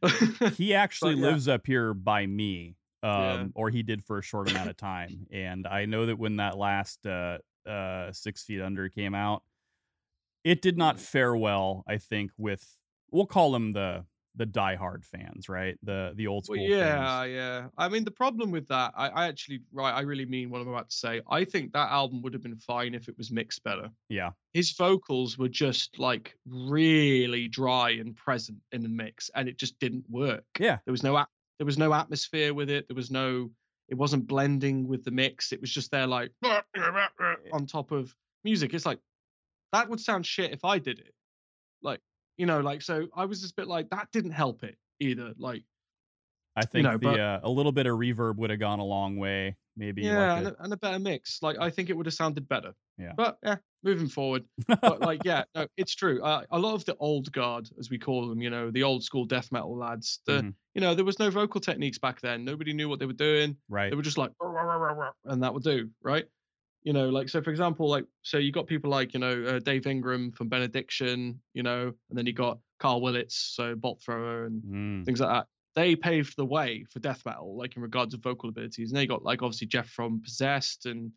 He actually yeah. lives up here by me, um, Yeah. or he did for a short amount of time. And I know that when that last uh, uh, Six Feet Under came out, it did not fare well, I think, with, we'll call them the, the diehard fans, right? The the old school Well, yeah, fans. yeah. I mean, the problem with that, I, I actually, right, I really mean what I'm about to say. I think that album would have been fine if it was mixed better. Yeah. His vocals were just like really dry and present in the mix, and it just didn't work. Yeah. There was no, there was no atmosphere with it. There was no, it wasn't blending with the mix. It was just there like on top of music. It's like that would sound shit if I did it. Like, you know, like so I was just a bit like that didn't help it either. Like I think know, the but- uh, a little bit of reverb would have gone a long way. Maybe yeah, like and, a, a, and a better mix. Like I think it would have sounded better. Yeah. But yeah, moving forward. But like yeah, no, it's true. Uh, a lot of the old guard, as we call them, you know, the old school death metal lads. The Mhm. you know there was no vocal techniques back then. Nobody knew what they were doing. right. They were just like and that would do right. You know, like so for example, like so you got people like you know uh, Dave Ingram from Benediction, you know, and then you got Karl Willetts, so Bolt Thrower and Mm, things like that. They paved the way for death metal, like in regards to vocal abilities. And they got like obviously Jeff from Possessed, and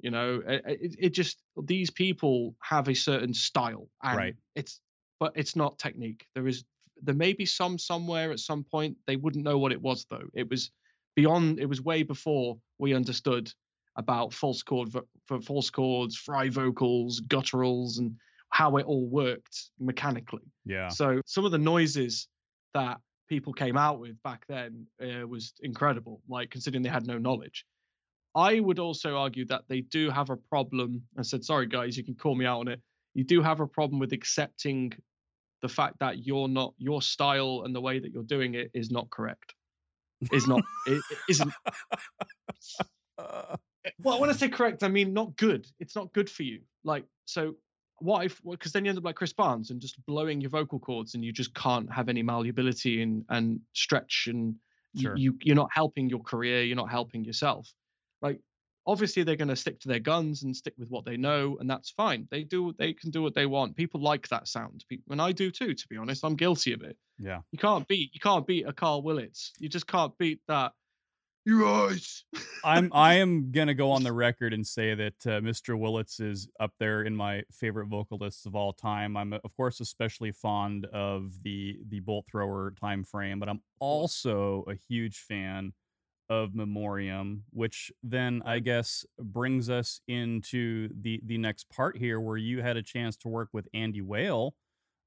you know, it, it, just these people have a certain style, and Right. it's but it's not technique. There is there may be some somewhere at some point. They wouldn't know what it was though. It was beyond. It was way before we understood about false chord for false chords, fry vocals, gutturals, and how it all worked mechanically. yeah. So some of the noises that people came out with back then uh, was incredible. Like considering they had no knowledge. I would also argue that they do have a problem. I said, sorry guys, you can call me out on it. You do have a problem with accepting the fact that you're not your style and the way that you're doing it is not correct. Is not it, it isn't well, when I say correct, I mean not good. It's not good for you. Like, so what if, because then you end up like Chris Barnes and just blowing your vocal cords and you just can't have any malleability and, and stretch and Sure. you, you're not helping your career. You're not helping yourself. Like, obviously they're going to stick to their guns and stick with what they know. And that's fine. They do, they can do what they want. People like that sound. And I do too, to be honest, I'm guilty of it. yeah. You can't beat, you can't beat a Karl Willetts. You just can't beat that. You eyes. I'm I am gonna go on the record and say that uh, Mr. Willetts is up there in my favorite vocalists of all time. I'm of course especially fond of the the bolt thrower time frame, but I'm also a huge fan of Memoriam, which then I guess brings us into the the next part here, where you had a chance to work with Andy Whale,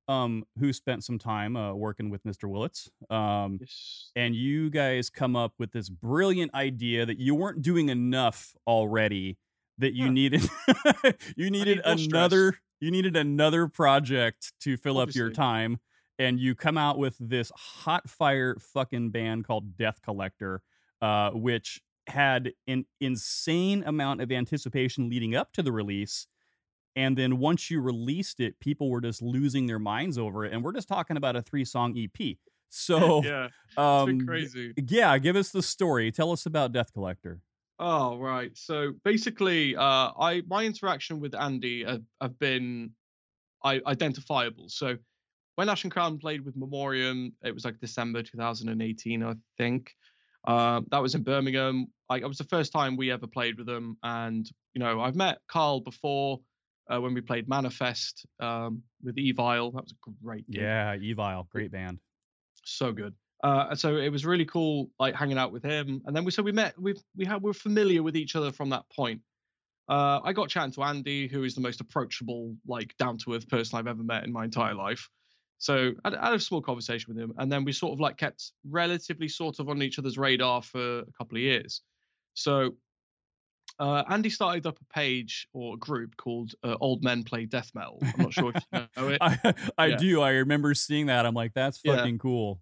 um, who spent some time uh, working with Mr. Willetts. Um, Yes. and you guys come up with this brilliant idea that you weren't doing enough already that you Huh. needed you needed stress. another you needed another project to fill up your time and you come out with this hot fire fucking band called Death Collector uh, which had an insane amount of anticipation leading up to the release and then once you released it people were just losing their minds over it and we're just talking about a three song EP so yeah. Um, crazy. yeah, give us the story. Tell us about Death Collector. Oh right. So basically, uh, I my interaction with Andy have, have been I, identifiable. So when Ashen Crown played with Memoriam, it was like December 2018, I think. Uh, that was in Birmingham. Like it was the first time we ever played with them, and you know I've met Karl before uh, when we played Manifest um, with Evile. That was a great. Game. Yeah, Evile, great band. So good. Uh, so it was really cool, like hanging out with him. And then we so we met. We we had we we're familiar with each other from that point. Uh, I got chatting to Andy, who is the most approachable, like down to earth person I've ever met in my entire life. So I had a small conversation with him, and then we sort of like kept relatively sort of on each other's radar for a couple of years. So uh, Andy started up a page or a group called uh, Old Men Play Death Metal. I'm not sure if you know it. I, I yeah. do. I remember seeing that. I'm like, that's fucking yeah. cool.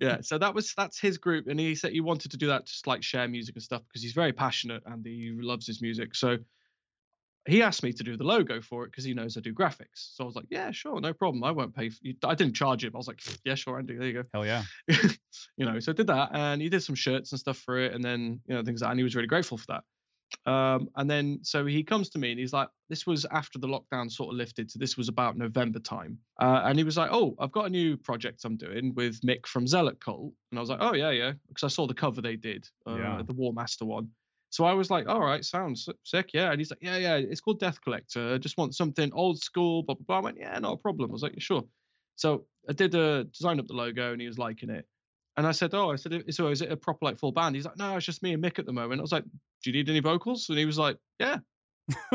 yeah, so that was that's his group, and he said he wanted to do that, just like share music and stuff, because he's very passionate and he loves his music. So he asked me to do the logo for it because he knows I do graphics. So I was like, yeah, sure, no problem. I won't pay. For you. I didn't charge him. I was like, yeah, sure, Andy, there you go. Hell yeah. you know, so I did that, and he did some shirts and stuff for it, and then you know things like, and he was really grateful for that. Um, and then so he comes to me and he's like, this was after the lockdown sort of lifted. So this was about November time. Uh, and he was like, oh, I've got a new project I'm doing with Mick from Zealot Cult. And I was like, oh, yeah, yeah. Because I saw the cover they did, uh, yeah. the War Master one. So I was like, all right, sounds sick. Yeah. And he's like, yeah, yeah, it's called Death Collector. I just want something old school, blah, blah, blah. I went, yeah, not a problem. I was like, sure. So I did a design up the logo and he was liking it. And I said, "Oh, I said, so is it a proper like full band?" He's like, "No, it's just me and Mick at the moment." I was like, "Do you need any vocals?" And he was like, "Yeah."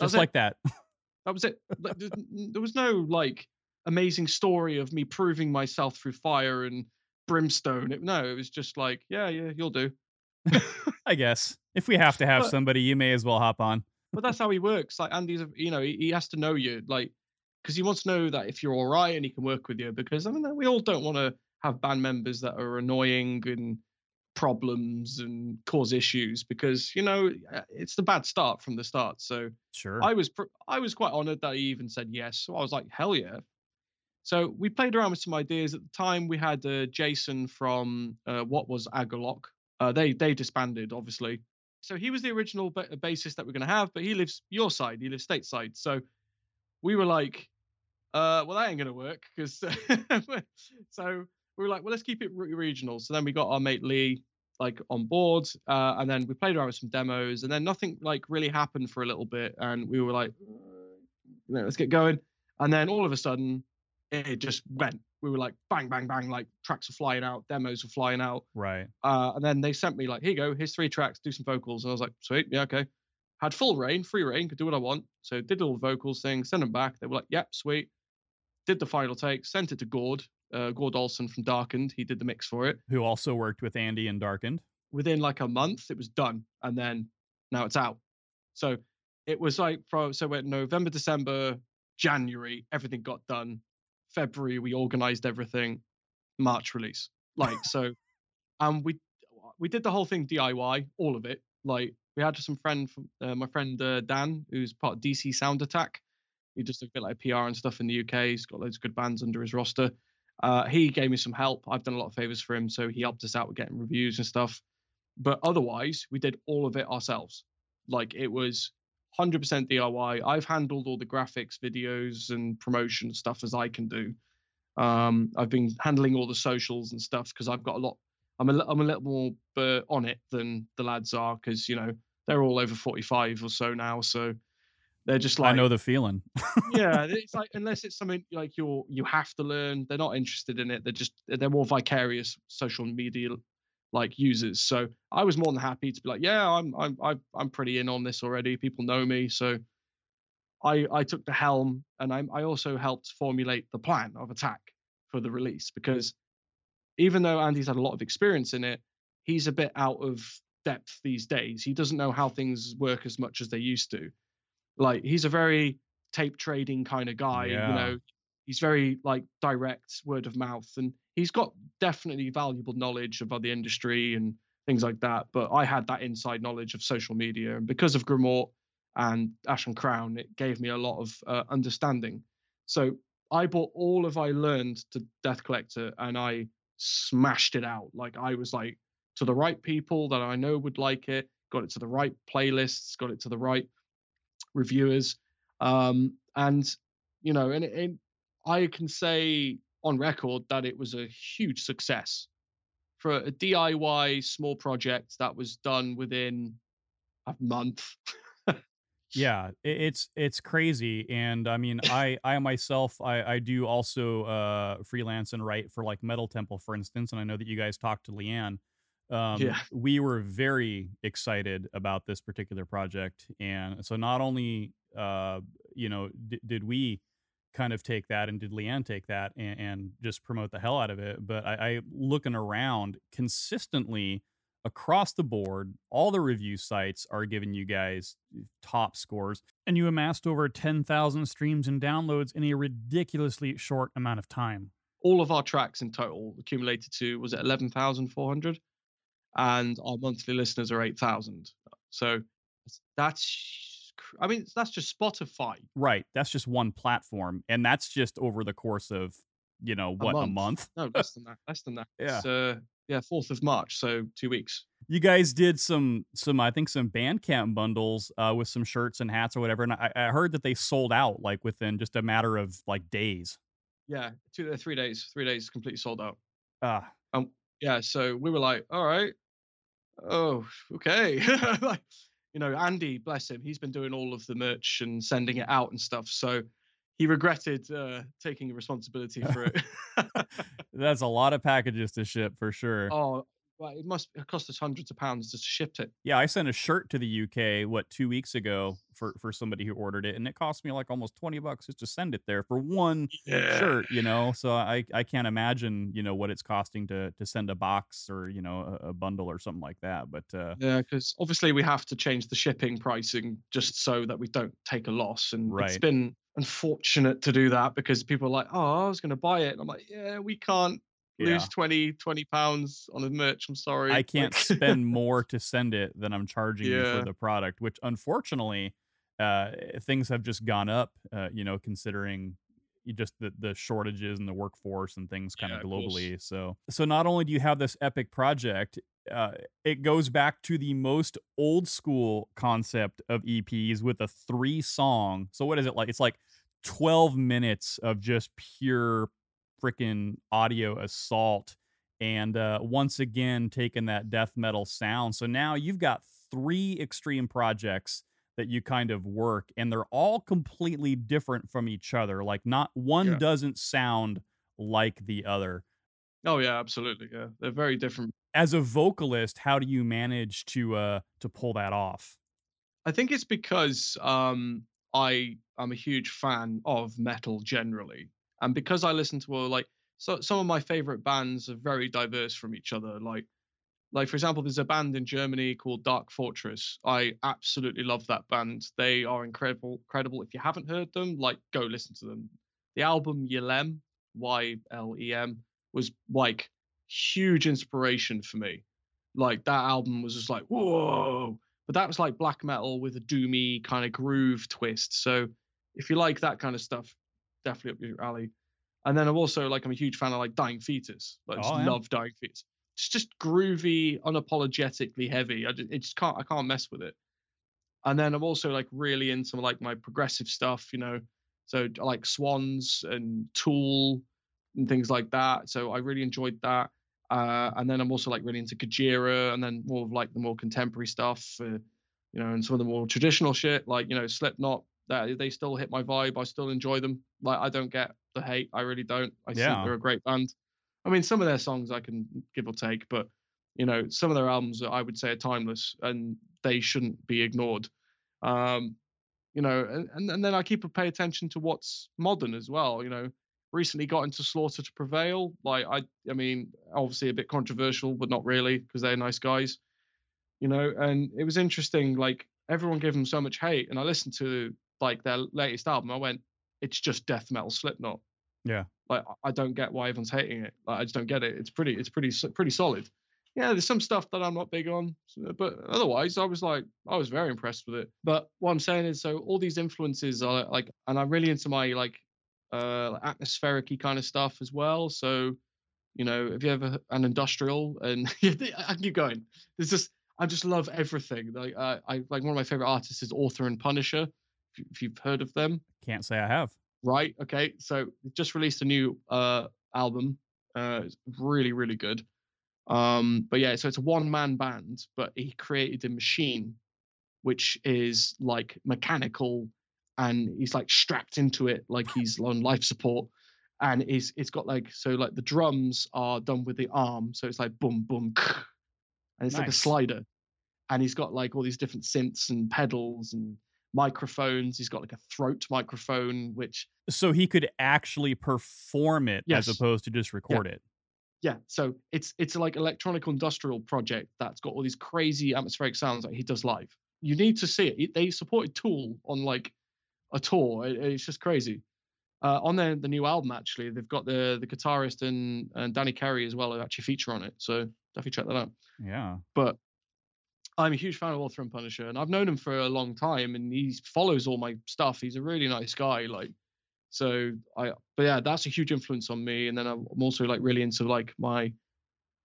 just like that. That was it. There was no like amazing story of me proving myself through fire and brimstone. It, no, it was just like, "Yeah, yeah, you'll do." I guess if we have to have but, somebody, you may as well hop on. but that's how he works. Like Andy's, you know, he, he has to know you, like, because he wants to know that if you're all right and he can work with you. Because I mean, we all don't want to have band members that are annoying and problems and cause issues because you know uh, it's the bad start from the start so sure i was pr- i was quite honored that he even said yes so i was like hell yeah so we played around with some ideas at the time we had uh, jason from uh, what was Agalloch uh, they they disbanded obviously so he was the original ba- bassist that we're going to have but he lives your side he lives stateside so we were like uh, well that ain't going to work because so we were like, well, let's keep it regional. So then we got our mate Lee like on board, uh, and then we played around with some demos, and then nothing like really happened for a little bit, and we were like, let's get going. And then all of a sudden, it just went. We were like, bang, bang, bang, like tracks are flying out, demos are flying out. Right. Uh, and then they sent me like, here you go, here's three tracks, do some vocals, and I was like, sweet, yeah, okay. Had full reign, free reign, could do what I want. So did all the vocals thing, sent them back. They were like, yep, sweet. Did the final take, sent it to Gord, uh, Gord Olson from Darkened. He did the mix for it. Who also worked with Andy and Darkened. Within like a month, it was done, and then now it's out. So it was like from so went November, December, January, everything got done. February, we organized everything. March release, like so, and we we did the whole thing DIY, all of it. Like we had some friend from uh, my friend uh, Dan, who's part of DC Sound Attack. He does a bit like PR and stuff in the UK. He's got loads of good bands under his roster. Uh, he gave me some help. I've done a lot of favors for him, so he helped us out with getting reviews and stuff. But otherwise, we did all of it ourselves. Like it was 100% DIY. I've handled all the graphics, videos, and promotion stuff as I can do. Um, I've been handling all the socials and stuff because I've got a lot. I'm a, I'm a little more uh, on it than the lads are because you know they're all over 45 or so now. So they're just like I know the feeling. yeah, it's like unless it's something like you're you have to learn, they're not interested in it. They're just they're more vicarious social media like users. So I was more than happy to be like, yeah, I'm I'm I'm pretty in on this already. People know me, so I I took the helm and I I also helped formulate the plan of attack for the release because even though Andy's had a lot of experience in it, he's a bit out of depth these days. He doesn't know how things work as much as they used to. Like he's a very tape trading kind of guy. Yeah. You know, he's very like direct word of mouth, and he's got definitely valuable knowledge about the industry and things like that. But I had that inside knowledge of social media, and because of Grimoire and Ashen Crown, it gave me a lot of uh, understanding. So I brought all of I learned to Death Collector, and I smashed it out. Like I was like to the right people that I know would like it got it to the right playlists, got it to the right reviewers, um, and you know, and, and I can say on record that it was a huge success for a DIY small project that was done within a month. yeah it's it's crazy and i mean i i myself i i do also uh freelance and write for like metal temple for instance and i know that you guys talked to leanne um yeah. we were very excited about this particular project and so not only uh you know d- did we kind of take that and did leanne take that and, and just promote the hell out of it but I, I looking around consistently across the board, all the review sites are giving you guys top scores, and you amassed over 10,000 streams and downloads in a ridiculously short amount of time. All of our tracks in total accumulated to was it 11,400, and our monthly listeners are 8,000. So that's, I mean, that's just Spotify. Right. That's just one platform, and that's just over the course of you know what a a month. month. No, less than that. Less than that. Yeah. It's, uh, yeah, fourth of March, so two weeks. You guys did some some I think some Bandcamp bundles uh, with some shirts and hats or whatever, and I, I heard that they sold out like within just a matter of like days. Yeah, two, uh, three days. Three days, completely sold out. Ah, Um, yeah, so we were like, all right, oh, okay. like, you know, Andy, bless him, he's been doing all of the merch and sending it out and stuff. So he regretted uh, taking responsibility for it. that's a lot of packages to ship for sure. oh, well, it must it cost us hundreds of pounds just to ship it. Yeah, I sent a shirt to the UK what two weeks ago for for somebody who ordered it, and it cost me like almost twenty bucks just to send it there for one shirt. You know, so I I can't imagine you know what it's costing to to send a box or you know a, a bundle or something like that. But uh, Yeah, because obviously we have to change the shipping pricing just so that we don't take a loss. And it's been unfortunate to do that because people are like, oh, I was going to buy it. And I'm like, yeah, we can't yeah, lose 20, 20 pounds on a merch. I'm sorry. I can't Like- spend more to send it than I'm charging you for the product, which unfortunately uh, things have just gone up. Uh, you know, considering you just the, the shortages and the workforce and things kind Yeah, of of globally. So, so not only do you have this epic project, uh, it goes back to the most old school concept of EPs with a three song. So what is it like? It's like 12 minutes of just pure freaking audio assault and uh, once again taking that death metal sound. So now you've got three extreme projects that you kind of work, and they're all completely different from each other. Like, not one Yeah. doesn't sound like the other. oh, yeah, absolutely. Yeah. They're very different. As a vocalist, how do you manage to uh to pull that off? I think it's because um, I am a huge fan of metal generally, and because I listen to all like so some of my favorite bands are very diverse from each other. Like, like for example, there's a band in Germany called Dark Fortress. I absolutely love that band. They are incredible. Incredible. If you haven't heard them, like go listen to them. The album Yelem, Y L E M, was like huge inspiration for me. Like that album was just like whoa but that was like black metal with a doomy kind of groove twist. So if you like that kind of stuff, definitely up your alley. And then I'm also like I'm a huge fan of like Dying Fetus. Like, I just Oh, yeah. love Dying Fetus. It's just groovy, unapologetically heavy. I just, it just can't I can't mess with it. And then I'm also like really into like my progressive stuff, you know. So I like Swans and Tool and things like that. So I really enjoyed that. Uh, and then I'm also like really into Gojira and then more of like the more contemporary stuff, uh, you know, and some of the more traditional shit, like you know Slipknot. That they still hit my vibe. I still enjoy them. Like I don't get the hate. I really don't. I Yeah. think they're a great band. I mean, some of their songs I can give or take, but you know, some of their albums I would say are timeless, and they shouldn't be ignored. Um, you know, and, and and then I keep a pay attention to what's modern as well. You know, recently got into Slaughter to Prevail. Like I, I mean, obviously a bit controversial, but not really because they're nice guys. You know, and it was interesting. Like everyone gave them so much hate, and I listened to like their latest album. I went, it's just death metal Slipknot. Yeah. Like I- don't get why everyone's hating it. Like I just don't get it. It's pretty, it's pretty, pretty solid. Yeah, there's some stuff that I'm not big on, but otherwise, I was like, I was very impressed with it. But what I'm saying is, so all these influences are like, and I'm really into my like uh atmospheric kind of stuff as well. So, you know, if you ever an industrial and I can keep going. There's just I just love everything. Like uh, I like one of my favorite artists is Author and Punisher. If, you, if you've heard of them, Can't say I have. right? Okay, so just released a new uh album. Uh, it's really really good. Um, but yeah, so it's a one man band, but he created a machine, which is like mechanical, and he's like strapped into it like he's on life support, and it's it's got like so like the drums are done with the arm, so it's like boom boom, and it's like a slider, and he's got like all these different synths and pedals and microphones. He's got like a throat microphone, which So he could actually perform it as opposed to just record it. yeah. So it's it's like electronic industrial project that's got all these crazy atmospheric sounds that he does live. You need to see it. It- they supported tool on like a tour. It- it's just crazy. Uh, on their the new album actually they've got the the guitarist and and danny carey as well who actually feature on it. So definitely check that out. Yeah. but i'm a huge fan of author and punisher and i've known him for a long time and he follows all my stuff. He's a really nice guy like so i but yeah that's a huge influence on me and then i'm I'm also like really into like my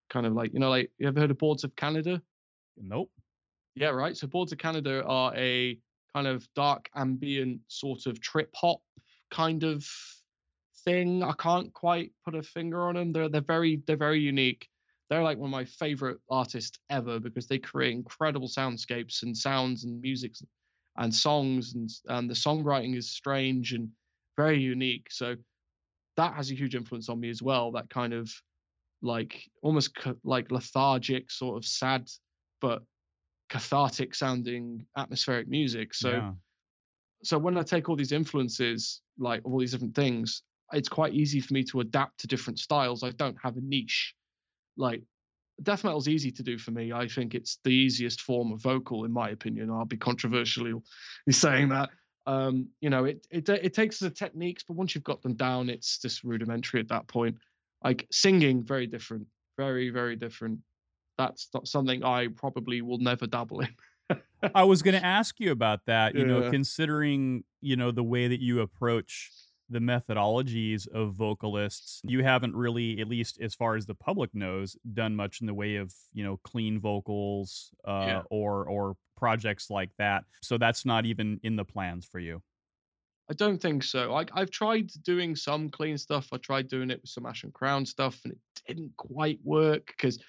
kind of like you know like you ever heard of boards of canada? Nope. yeah right so boards of canada are a kind of dark ambient sort of trip hop kind of thing. I can't quite put a finger on them they're they're very they're very unique they're like one of my favorite artists ever because they create incredible soundscapes and sounds and music and songs and and the songwriting is strange and very unique so that has a huge influence on me as well that kind of like almost ca- like lethargic sort of sad but cathartic sounding atmospheric music so yeah. so when I take all these influences, like all these different things, it's quite easy for me to adapt to different styles. I don't have a niche. Like death metal's easy to do for me. I think it's the easiest form of vocal, in my opinion. I'll be controversially saying that. Um, you know, it it it takes the techniques, but once you've got them down, it's just rudimentary at that point. Like singing, very different, very very different. That's not something I probably will never dabble in. I was going to ask you about that, you know, considering, you know, the way that you approach the methodologies of vocalists. You haven't really, at least as far as the public knows, done much in the way of, you know, clean vocals uh, Yeah. or or projects like that. So that's not even in the plans for you. I don't think so. Like I've tried doing some clean stuff. I tried doing it with some Ashen Crown stuff, and it didn't quite work because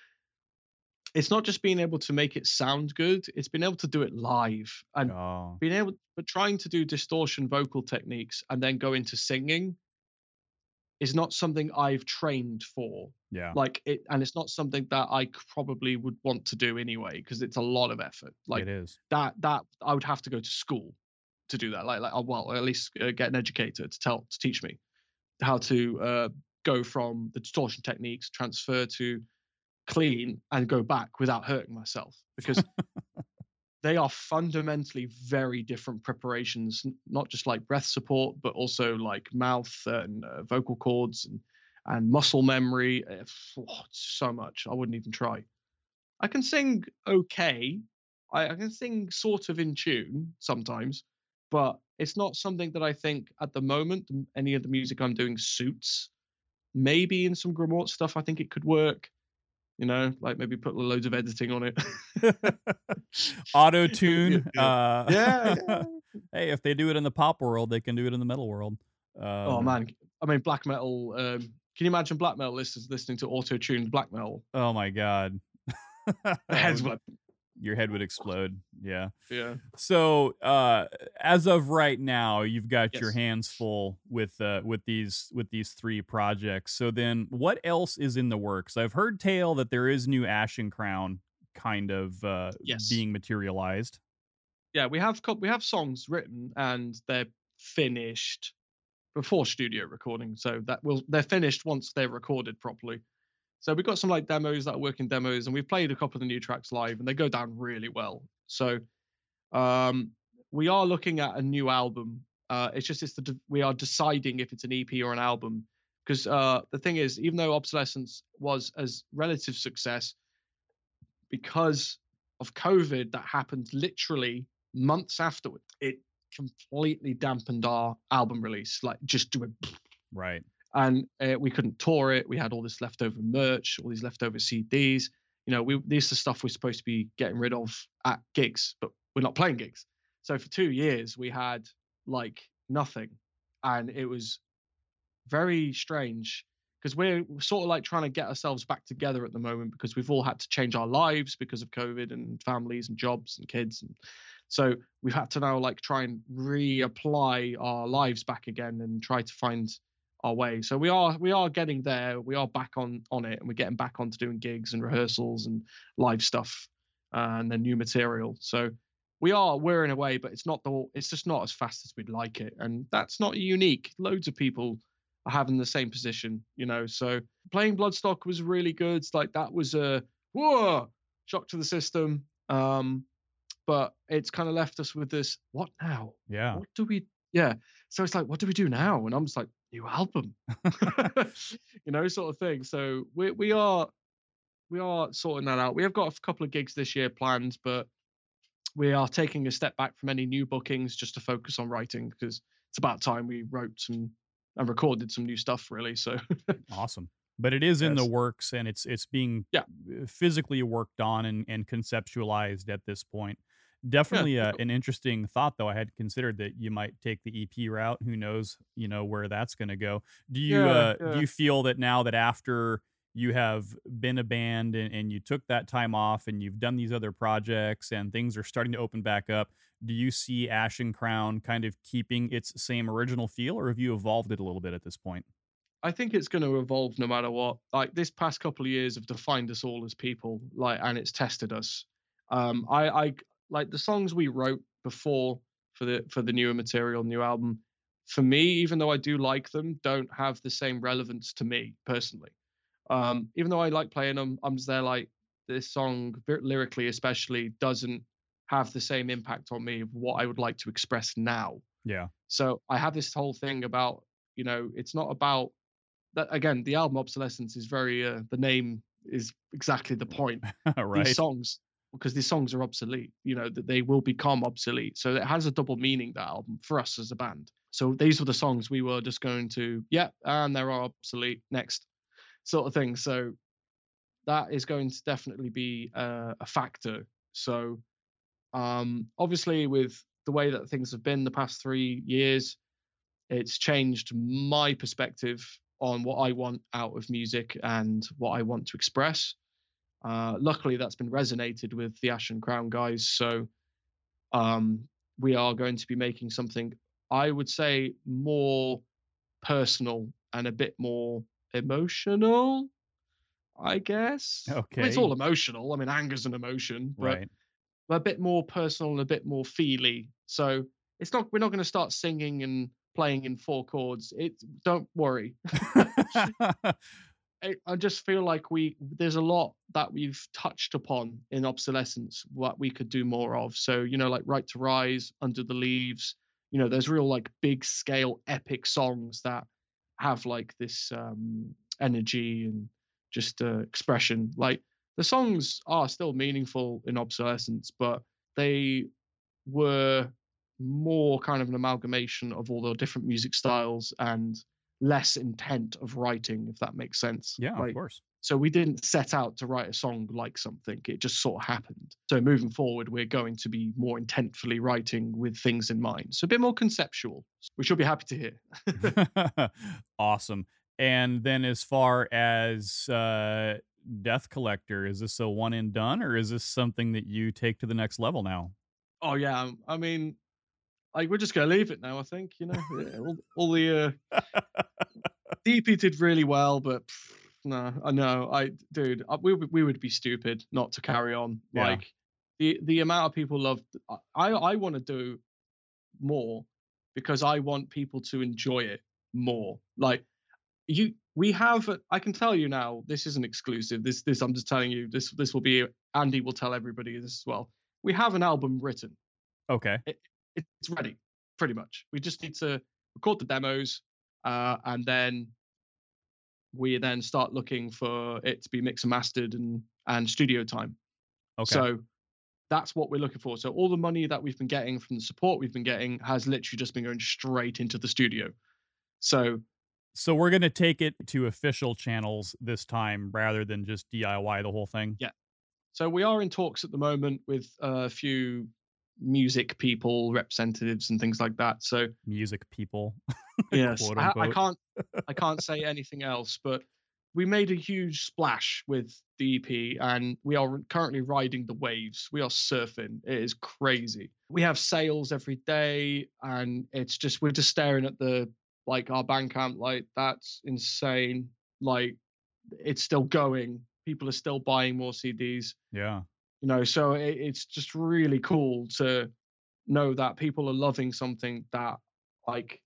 it's not just being able to make it sound good; it's being able to do it live and Oh, being able. But trying to do distortion vocal techniques and then go into singing is not something I've trained for. yeah. Like it, and it's not something that i probably would want to do anyway because it's a lot of effort. Like it is. that that I would have to go to school to do that. Like like uh, well, at least uh, get an educator to tell to teach me how to uh, go from the distortion techniques, transfer to clean, and go back without hurting myself because they are fundamentally very different preparations. Not just like breath support, but also like mouth and uh, vocal cords and and muscle memory. uh, oh, it's so much. I wouldn't even try. I can sing okay. I, I can sing sort of in tune sometimes, but it's not something that I think at the moment any of the music I'm doing suits. Maybe in some Grimoire stuff, I think it could work. You know, like maybe put loads of editing on it. Auto tune. Yeah. Uh, yeah, yeah. hey, if they do it in the pop world, they can do it in the metal world. oh Um, man, I mean black metal. Um, can you imagine black metal listeners listening to auto-tuned black metal? Oh my god. The heads Um, would, your head would explode. Yeah. yeah. So, uh, as of right now, you've got your hands full with uh, with these with these three projects. So then, what else is in the works? I've heard tale that there is new Ashen Crown kind of uh, Yes. being materialized. yeah, we have we have songs written and they're finished before studio recording, so that will they're finished once they're recorded properly. So we've got some like demos that are working demos, and we've played a couple of the new tracks live, and they go down really well. So um, we are looking at a new album. Uh, it's just it's the we are deciding if it's an EP or an album because uh, the thing is, even though Obsolescence was as relative success, because of COVID that happened literally months afterward, it completely dampened our album release. Like just do it, Right. And uh, we couldn't tour it. We had all this leftover merch, all these leftover CDs. you know, we this is stuff we're supposed to be getting rid of at gigs, but we're not playing gigs. So for two years we had like nothing, and it was very strange because we're sort of like trying to get ourselves back together at the moment because we've all had to change our lives because of COVID and families and jobs and kids and so we've had to now like try and reapply our lives back again and try to find our way. So we are we are getting there. We are back on on it, and we're getting back onto doing gigs and rehearsals and live stuff uh, and then new material. So we are we're in a way, but it's not the it's just not as fast as we'd like it, and that's not unique. Loads of people are having the same position, you know. So playing Bloodstock was really good. It's like that was a whoa shock to the system. Um, but it's kind of left us with this what now yeah what do we yeah so it's like what do we do now and i'm just like new album. You know sort of thing. So we, we are we are sorting that out. We have got a couple of gigs this year planned but we are taking a step back from any new bookings just to focus on writing because it's about time we wrote some and recorded some new stuff really so. Awesome. But it is in Yes. the works and it's it's being Yeah. physically worked on and, and conceptualized at this point definitely uh, cool. an interesting thought though i had considered that you might take the ep route who knows you know where that's going to go do you Yeah, uh, yeah. do you feel that now that after you have been a band and, and you took that time off and you've done these other projects and things are starting to open back up do you see ashen crown kind of keeping its same original feel or have you evolved it a little bit at this point I think it's going to evolve no matter what. Like this past couple of years have defined us all as people, like, and it's tested us. Um, I, I like the songs we wrote before for the for the newer material, new album. For me, even though I do like them, don't have the same relevance to me personally. Um, even though I like playing them, I'm just there like this song, lyrically especially, doesn't have the same impact on me of what I would like to express now. yeah So I have this whole thing about, you know, it's not about that again, the album obsolescence is very uh, the name is exactly the point. right These songs because these songs are obsolete, you know, that they will become obsolete. So it has a double meaning that album for us as a band. So these were the songs we were just going to, yeah, and they're obsolete next sort of thing. So that is going to definitely be uh, a factor. So um, obviously, with the way that things have been the past three years, it's changed my perspective on what I want out of music and what I want to express. Uh, luckily, that's been resonated with the Ashen Crown guys. So um, we are going to be making something, I would say, more personal and a bit more emotional. I guess. I mean, it's all emotional. I mean, anger's an emotion, but right a bit more personal and a bit more feely. So it's not we're not going to start singing and playing in four chords. It don't worry. I, I just feel like we there's a lot that we've touched upon in obsolescence what we could do more of. So you know, like Right to Rise, Under the Leaves. You know, there's real like big scale epic songs that have like this um energy and just uh, expression. Like the songs are still meaningful in obsolescence, but they were more kind of an amalgamation of all the different music styles and less intent of writing, if that makes sense. yeah of course so we didn't set out to write a song like something, it just sort of happened. So moving forward, we're going to be more intentfully writing with things in mind. So a bit more conceptual, which you'll be happy to hear. awesome. And then as far as uh Death Collector, is this a one and done or is this something that you take to the next level now? Oh yeah, I mean, like we're just gonna leave it now. I think you know all, all the uh, EP did really well, but pff, no, I know, I dude, uh, we would- we would be stupid not to carry on. Yeah. Like the the amount of people love. I I want to do more because I want people to enjoy it more. Like you, we have. I can tell you now. This isn't exclusive. This this I'm just telling you. This this will be. Andy will tell everybody this as well. We have an album written Okay. It's ready pretty much we just need to record the demos uh, and then we then start looking for it to be mixed and mastered and and studio time Okay. so that's what we're looking for so all the money that we've been getting from the support we've been getting has literally just been going straight into the studio so so we're gonna take it to official channels this time rather than just DIY the whole thing. Yeah. So we are in talks at the moment with a few music people, representatives, and things like that. So music people. yes, I, I can't I can't say anything else, but we made a huge splash with the EP and we are currently riding the waves. We are surfing. It is crazy. We have sales every day and it's just we're just staring at the like our Bandcamp like that's insane. Like it's still going. People are still buying more CDs. Yeah. You know, so it, it's just really cool to know that people are loving something that like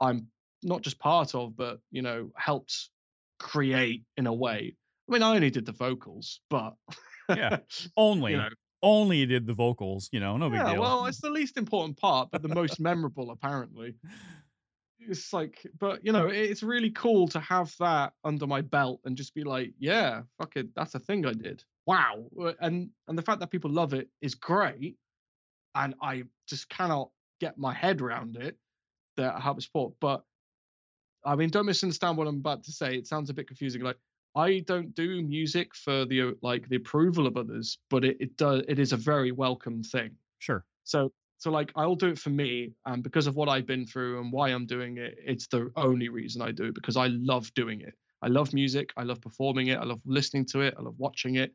I'm not just part of, but you know, helped create in a way. I mean, I only did the vocals, but yeah, only. You know, only did the vocals, you know, no big yeah, deal. Well, it's the least important part, but the most memorable, apparently. It's like, but you know, it's really cool to have that under my belt and just be like, yeah, fuck it, that's a thing I did. Wow, uh, and and the fact that people love it is great, and I just cannot get my head around it that I have a sport. But I mean, don't misunderstand what I'm about to say. It sounds a bit confusing. Like I don't do music for the uh, like the approval of others, but it it does it is a very welcome thing. Sure. So so like I'll do it for me, and because of what I've been through and why I'm doing it, it's the only reason I do it because I love doing it. I love music. I love performing it. I love listening to it. I love watching it.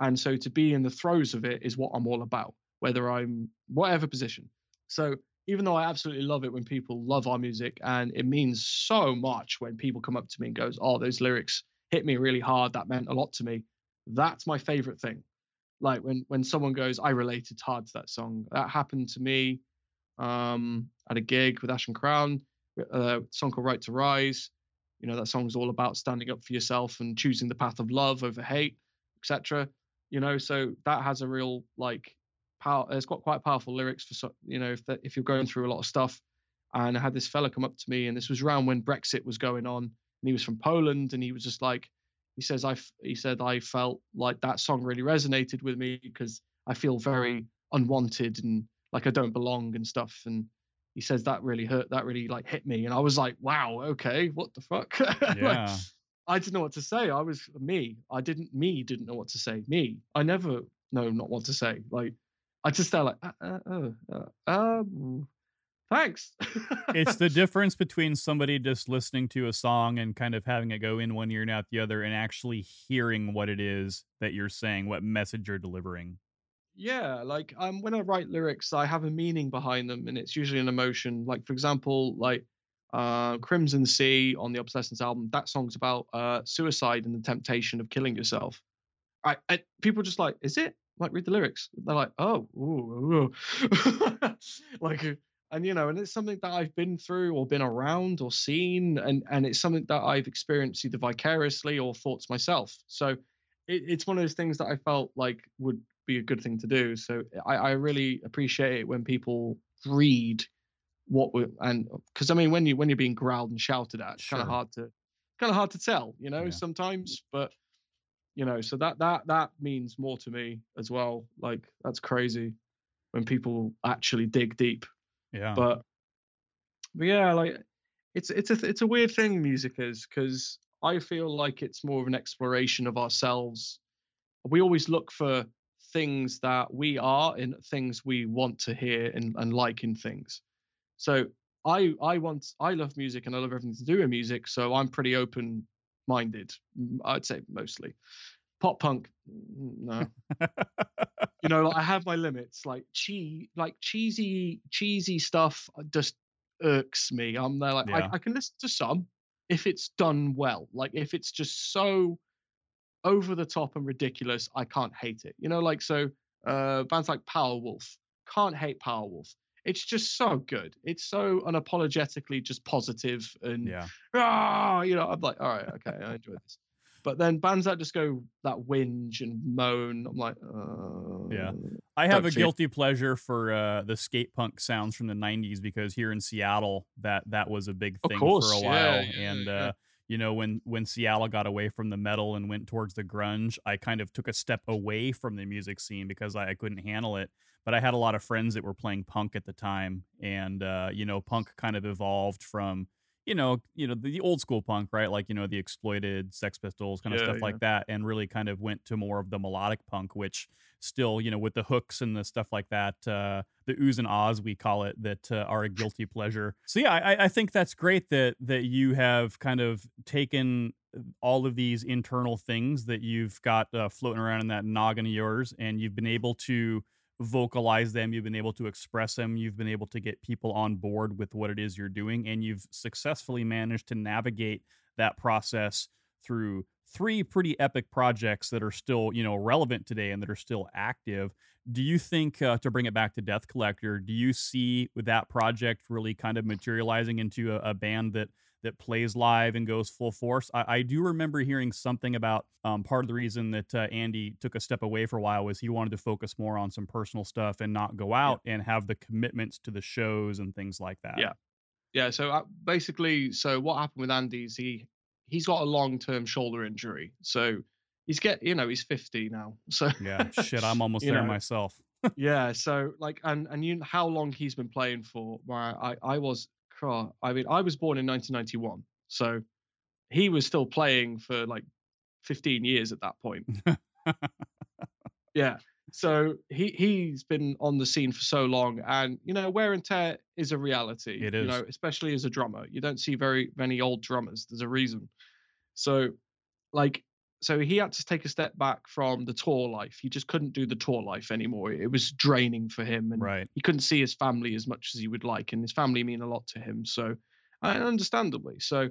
And so to be in the throes of it is what I'm all about, whether I'm whatever position. So even though I absolutely love it when people love our music, and it means so much when people come up to me and goes, "Oh, those lyrics hit me really hard. That meant a lot to me." That's my favorite thing. Like when when someone goes, "I related hard to that song." That happened to me um, at a gig with Ashen Crown, a song called "Right to Rise." You know that song's all about standing up for yourself and choosing the path of love over hate, etc. You know, so that has a real like power. It's got quite powerful lyrics for so you know if that, if you're going through a lot of stuff. And I had this fella come up to me, and this was around when Brexit was going on, and he was from Poland, and he was just like, he says I he said I felt like that song really resonated with me because I feel very mm. unwanted and like I don't belong and stuff. And he says that really hurt, that really like hit me, and I was like, wow, okay, what the fuck? Yeah. like, I didn't know what to say. I was me. I didn't. Me didn't know what to say. Me. I never know not what to say. Like I just start like, uh, uh, oh, uh, um, thanks. it's the difference between somebody just listening to a song and kind of having it go in one ear and out the other, and actually hearing what it is that you're saying, what message you're delivering. Yeah, like um, when I write lyrics, I have a meaning behind them, and it's usually an emotion. Like for example, like uh, Crimson Sea on the Obsolescence album, that song's about uh, suicide and the temptation of killing yourself. I, I people just like, is it? like read the lyrics. They're like, oh, ooh, ooh. like, and you know, and it's something that I've been through or been around or seen, and and it's something that I've experienced either vicariously or thoughts myself. So it, it's one of those things that I felt like would be a good thing to do. So I, I really appreciate it when people read what we and because I mean when you when you're being growled and shouted at, it's sure. kind of hard to kind of hard to tell, you know, yeah. sometimes. But you know so that that that means more to me as well like that's crazy when people actually dig deep yeah but but yeah like it's it's a it's a weird thing music is because i feel like it's more of an exploration of ourselves we always look for things that we are in things we want to hear and, and like in things so i i want i love music and i love everything to do with music so i'm pretty open minded. I'd say mostly. Pop punk, no. you know, like, I have my limits. Like cheese, like cheesy, cheesy stuff just irks me. I'm there like yeah. I, I can listen to some if it's done well. Like if it's just so over the top and ridiculous, I can't hate it. You know, like so uh bands like Powerwolf, can't hate Powerwolf it's just so good. It's so unapologetically just positive and yeah. ah, you know, I'm like, all right, okay, I enjoy this. But then bands that just go that whinge and moan, I'm like, uh, yeah. I have a guilty pleasure for uh, the skate punk sounds from the '90s because here in Seattle, that that was a big thing course, for a while, yeah, and yeah. Uh, you know when when Seattle got away from the metal and went towards the grunge, I kind of took a step away from the music scene because I, I couldn't handle it. But I had a lot of friends that were playing punk at the time, and uh, you know, punk kind of evolved from you know, you know, the, the old school punk, right? Like, you know, the exploited Sex Pistols, kind of Yeah, stuff yeah. like that, and really kind of went to more of the melodic punk, which still, you know, with the hooks and the stuff like that, uh, the oohs and ahs we call it, that uh, are a guilty pleasure. So yeah, I, I think that's great that that you have kind of taken all of these internal things that you've got uh, floating around in that noggin of yours, and you've been able to vocalize them you've been able to express them you've been able to get people on board with what it is you're doing and you've successfully managed to navigate that process through three pretty epic projects that are still you know relevant today and that are still active. Do you think uh, to bring it back to death collector do you see with that project really kind of materializing into a, a band that that plays live and goes full force. I, I do remember hearing something about um, part of the reason that uh, Andy took a step away for a while was he wanted to focus more on some personal stuff and not go out and have the commitments to the shows and things like that. Yeah. Yeah. So uh, basically, so what happened with Andy is he he's got a long term shoulder injury. So he's get you know he's 50 now. So Yeah. Shit, I'm almost there know, myself. yeah. So like and and you know how long he's been playing for? Where I I was I mean I was born in 1991. So he was still playing for like 15 years at that point. yeah. So he he's been on the scene for so long, and you know wear and tear is a reality. It You know, especially as a drummer, you don't see very many old drummers. There's a reason. So, like, so he had to take a step back from the tour life. He just couldn't do the tour life anymore. It was draining for him, and right. he couldn't see his family as much as he would like, and his family mean a lot to him. So, and understandably, so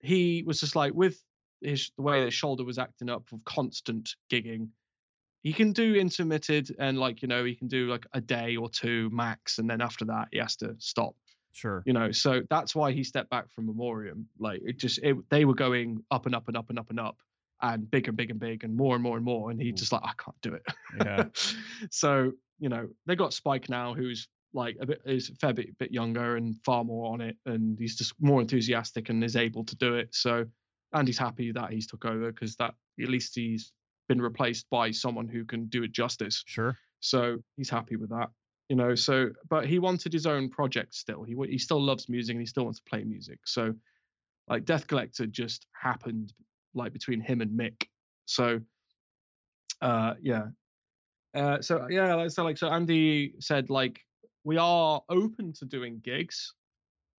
he was just like with his the way his shoulder was acting up of constant gigging. He can do intermitted and like you know he can do like a day or two max, and then after that he has to stop. Sure. You know, so that's why he stepped back from Memoriam. Like it just it, they were going up and up and up and up and up, and big and big and big and more and more and more, and he just like I can't do it. Yeah. so you know they got Spike now, who's like a bit is a fair bit, bit younger and far more on it, and he's just more enthusiastic and is able to do it. So and he's happy that he's took over because that at least he's been replaced by someone who can do it justice. Sure. So he's happy with that. You know, so but he wanted his own project still. He he still loves music and he still wants to play music. So like Death Collector just happened like between him and Mick. So uh yeah. Uh so yeah, like so like so Andy said like we are open to doing gigs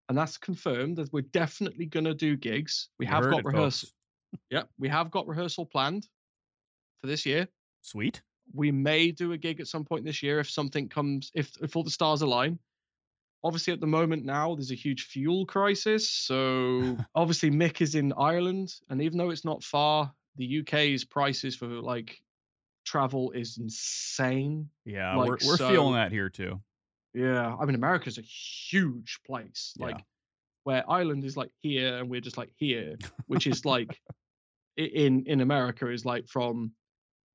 and that's confirmed that we're definitely gonna do gigs. We You have got rehearsal. Yep, we have got rehearsal planned for this year Sweet. we may do a gig at some point this year if something comes if if all the stars align obviously at the moment now there's a huge fuel crisis so obviously mick is in ireland and even though it's not far the uk's prices for like travel is insane Yeah, Like, we're we're so- feeling that here too. yeah i mean america's a huge place Yeah. like where ireland is like here and we're just like here which is like in in america is like from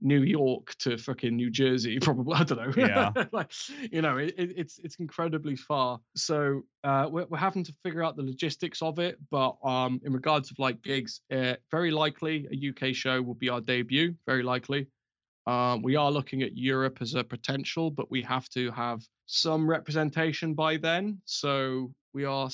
New York to fucking New Jersey, probably. I don't know. Yeah. like, you know, it, it, it's it's incredibly far. So uh, we're, we're having to figure out the logistics of it. But um, in regards of like gigs, uh, very likely a UK show will be our debut. Very likely. Um, we are looking at Europe as a potential, but we have to have some representation by then. So we are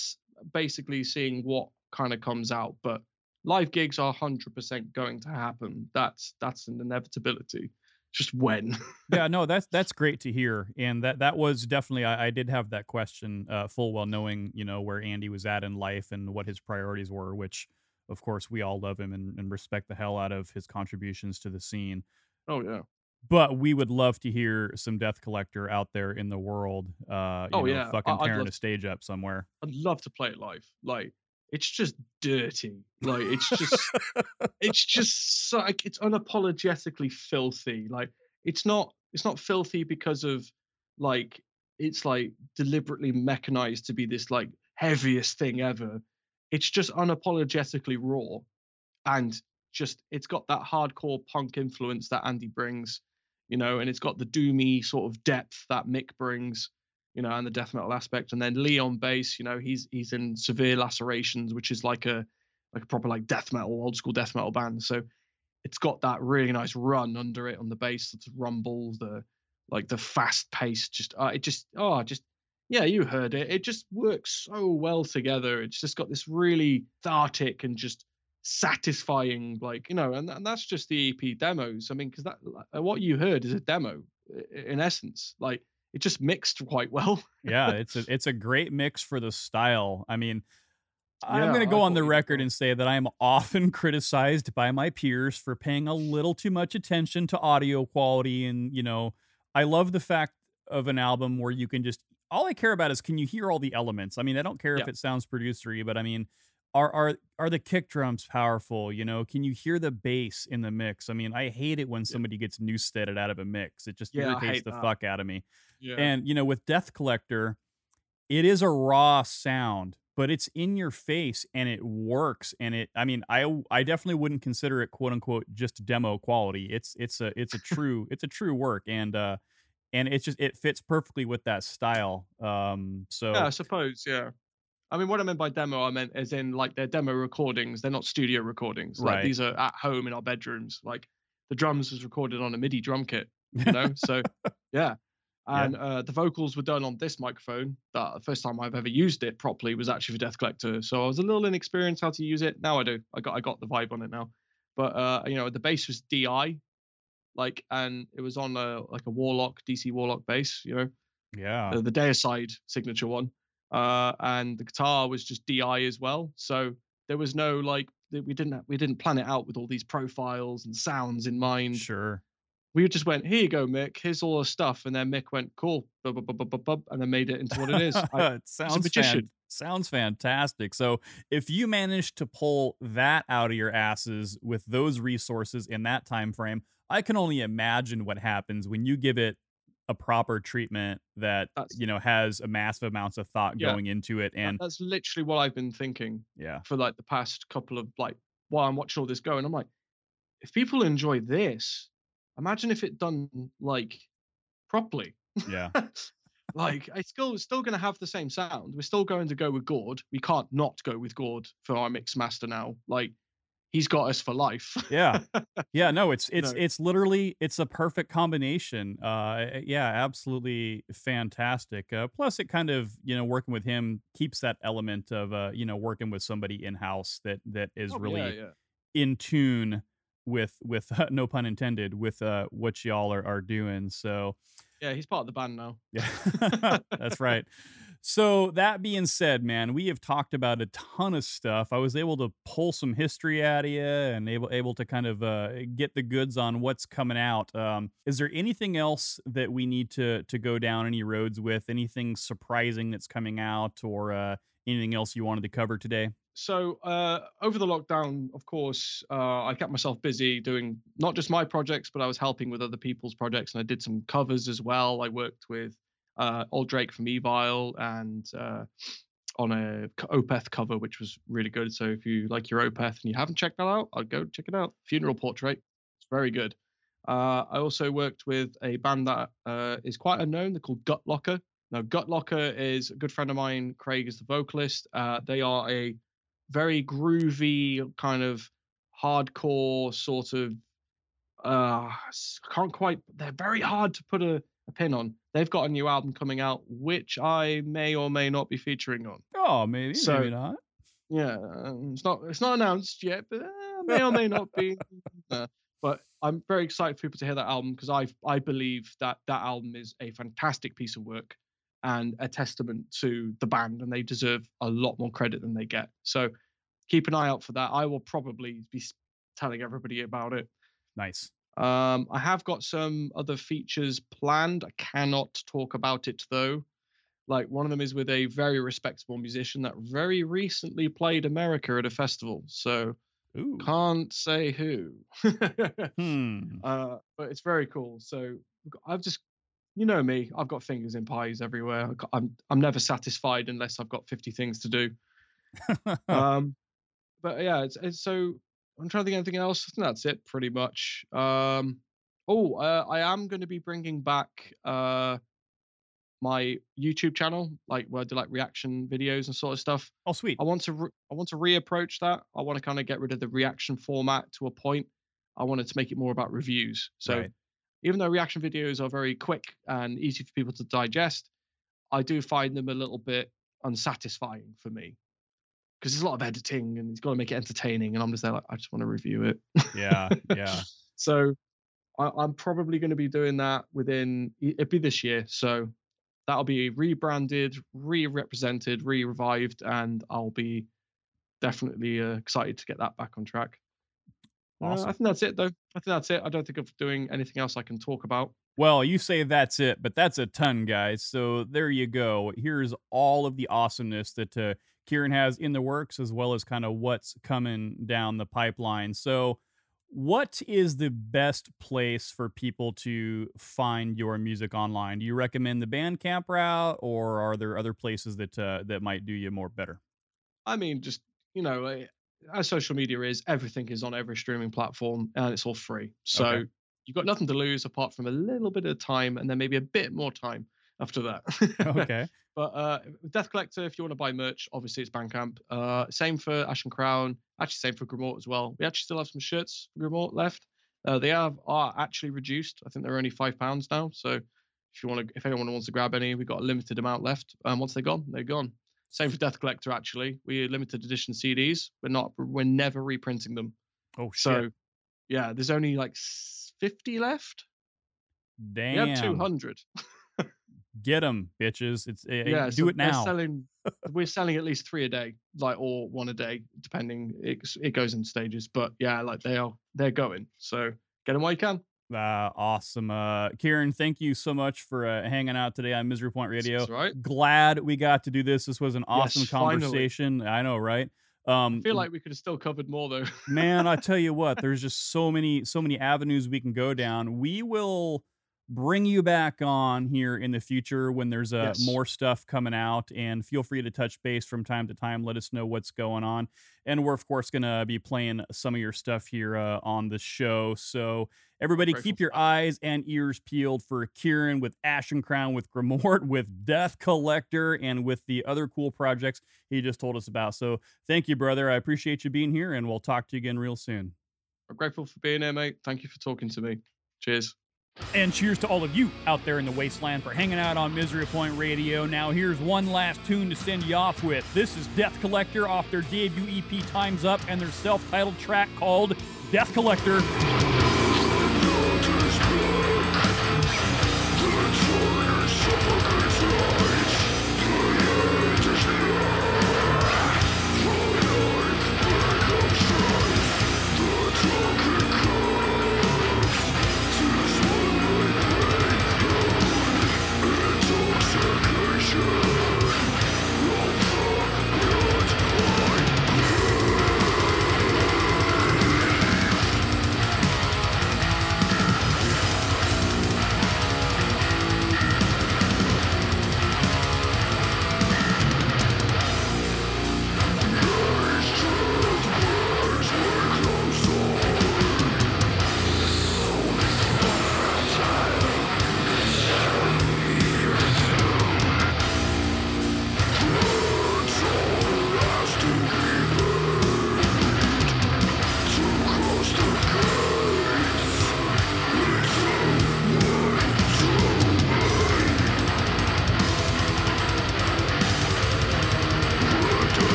basically seeing what kind of comes out. But live gigs are 100% going to happen. That's that's an inevitability. Just when. yeah, no, that's that's great to hear, and that that was definitely I, I did have that question uh, full well knowing you know where Andy was at in life and what his priorities were, which of course we all love him and, and respect the hell out of his contributions to the scene. oh yeah. But we would love to hear some Death Collector out there in the world. Uh, you Oh, know, yeah, fucking tearing a stage up somewhere. I'd love to play it live. Like it's just dirty. Like it's just it's just like it's unapologetically filthy. Like it's not it's not filthy because of like it's like deliberately mechanized to be this like heaviest thing ever. It's just unapologetically raw and just it's got that hardcore punk influence that Andy brings, you know, and it's got the doomy sort of depth that Mick brings you know, and the death metal aspect. And then Lee on bass, you know, he's he's in Severe Lacerations, which is like a like a proper like death metal, old school death metal band. So it's got that really nice run under it on the bass, the rumble, the like the fast pace, just uh, it just oh just yeah, you heard it. It just works so well together. It's just got this really cathartic and just satisfying, like you know, and, and that's just the EP demos. I mean, because that what you heard is a demo in essence. Like it just mixed quite well. yeah, it's a it's a great mix for the style. I mean, I'm going to go on the record and say that I am often criticized by my peers for paying a little too much attention to audio quality. And, you know, I love the fact of an album where you can just, all I care about is can you hear all the elements? I mean, I don't care if it sounds producery, but I mean, are, are are the kick drums powerful? You know, can you hear the bass in the mix? I mean, I hate it when somebody gets new steaded out of a mix. It just Yeah, irritates the that. fuck out of me. Yeah. And you know, with Death Collector, it is a raw sound, but it's in your face and it works. And it, I mean, I I definitely wouldn't consider it quote unquote just demo quality. It's it's a it's a true it's a true work and uh and it's just it fits perfectly with that style. Um so Yeah, I suppose. Yeah. I mean, what I meant by demo, I meant as in like they're demo recordings. They're not studio recordings. Like Right. these are at home in our bedrooms. Like the drums was recorded on a MIDI drum kit. You know, so yeah. Yeah. And uh, the vocals were done on this microphone. That the first time I've ever used it properly was actually for Death Collector. So I was a little inexperienced how to use it. Now I do. I got I got the vibe on it now. But uh, you know, the bass was DI, like, and it was on a like a Warlock DC Warlock bass. You know, yeah. uh, the Deicide signature one, uh, and the guitar was just DI as well. So there was no like we didn't we didn't plan it out with all these profiles and sounds in mind. Sure. We just went, here you go, Mick. Here's all the stuff, and then Mick went, cool, bub, bub, bub, bub, bub, and then made it into what it is. I, it sounds magician. fan- sounds fantastic. So if you manage to pull that out of your asses with those resources in that time frame, I can only imagine what happens when you give it a proper treatment that That's- you know has a massive amounts of thought Yeah. going into it and that's literally what I've been thinking yeah for like the past couple of like while I'm watching all this go, and I'm like, if people enjoy this, imagine if it done like properly. yeah like it's still it's still going to have the same sound. We're still going to go with gourd We can't not go with gourd for our mix master now. Like he's got us for life. yeah yeah no it's it's No. it's literally it's a perfect combination uh yeah absolutely fantastic uh, plus it kind of you know working with him keeps that element of uh you know working with somebody in house that that is Oh, really yeah, yeah. in tune with with uh, no pun intended with uh what y'all are, are doing so Yeah, he's part of the band now. yeah, that's right. So that being said, man, we have talked about a ton of stuff. I was able to pull some history out of you and able able to kind of uh, get the goods on what's coming out. Um, is there anything else that we need to to go down any roads with? Anything surprising that's coming out, or uh, anything else you wanted to cover today? So uh, over the lockdown, of course, uh, I kept myself busy doing not just my projects, but I was helping with other people's projects, and I did some covers as well. I worked with uh, Ol Drake from Evile and uh, on a Opeth cover, which was really good. So if you like your Opeth and you haven't checked that out, I'd go check it out. Funeral Portrait, it's very good. Uh, I also worked with a band that uh, is quite unknown. They're called Gut Locker. Now, Gut Locker is a good friend of mine. Craig is the vocalist. Uh, they are a very groovy kind of hardcore sort of uh can't quite they're very hard to put a, a pin on they've got a new album coming out which i may or may not be featuring on. Oh, maybe, So- maybe not. yeah um, it's not it's not announced yet but uh, may or may not be. Uh, but i'm very excited for people to hear that album because i i believe that that album is a fantastic piece of work and a testament to the band and they deserve a lot more credit than they get. So keep an eye out for that. I will probably be telling everybody about it. Nice. Um, I have got some other features planned. I cannot talk about it though. Like one of them is with a very respectable musician that very recently played America at a festival. So Ooh. can't say who. Hmm. uh, but it's very cool. So I've just, you know me, I've got fingers in pies everywhere. I'm I'm never satisfied unless I've got 50 things to do. um, but yeah, it's, it's so I'm trying to think of anything else. I think that's it pretty much. Um, oh, uh, I am going to be bringing back uh, my YouTube channel, like where I do like reaction videos and sort of stuff. oh, sweet. I want to re- I want to reapproach that. I want to kind of get rid of the reaction format to a point. I wanted to make it more about reviews. So Right. even though reaction videos are very quick and easy for people to digest, I do find them a little bit unsatisfying for me because there's a lot of editing and he's got to make it entertaining. And I'm just there like, I just want to review it. Yeah, yeah. so I, I'm probably going to be doing that within it'll be this year. So that'll be rebranded, re-represented, re-revived, and I'll be definitely uh, excited to get that back on track. Uh, I think that's it, though. I think that's it. I don't think of doing anything else I can talk about. Well, you say that's it, but that's a ton, guys. So there you go. Here's all of the awesomeness that uh, Kieran has in the works, as well as kind of what's coming down the pipeline. So, what is the best place for people to find your music online? Do you recommend the Bandcamp route, or are there other places that uh, that might do you more better? I mean, just you know, uh, as social media is, everything is on every streaming platform, and it's all free. So Okay. you've got nothing to lose apart from a little bit of time, and then maybe a bit more time after that. Okay. But uh, Death Collector, if you want to buy merch, obviously it's Bandcamp. Uh, same for Ashen Crown. Actually, same for Grimoire as well. We actually still have some shirts for Grimoire left. Uh, they have are actually reduced. I think they're only five pounds now. So if you want to, if anyone wants to grab any, we've got a limited amount left. Um, once they're gone, they're gone. Same for Death Collector. Actually, we limited edition CDs. We're not. We're never reprinting them. Oh shit! So yeah, there's only like 50 left. Damn. We Damn. had 200. Get them, bitches! It's uh, yeah, do so it now. Selling, we're selling at least three a day, like or one a day, depending. It it goes in stages, but yeah, like they are they're going. So get them while you can. Uh, awesome. Uh, Kieran, thank you so much for uh, hanging out today on Misery Point Radio. That's right. Glad we got to do this. This was an awesome Yes, finally. conversation. I know, right? Um, I feel like we could have still covered more though. man, I tell you what, there's just so many, so many avenues we can go down. We will bring you back on here in the future when there's uh, Yes. more stuff coming out, and feel free to touch base from time to time. Let us know what's going on, and we're of course gonna be playing some of your stuff here uh, on the show. So everybody, keep your eyes and ears peeled for Kieran with Ashen Crown, with Grimoire, with Death Collector, and with the other cool projects he just told us about. So thank you, brother. I appreciate you being here, and we'll talk to you again real soon. I'm grateful for being here, mate. Thank you for talking to me. Cheers. And cheers to all of you out there in the wasteland for hanging out on Misery Point Radio. Now, here's one last tune to send you off with. This is Death Collector off their debut EP Time's Up and their self titled track called Death Collector.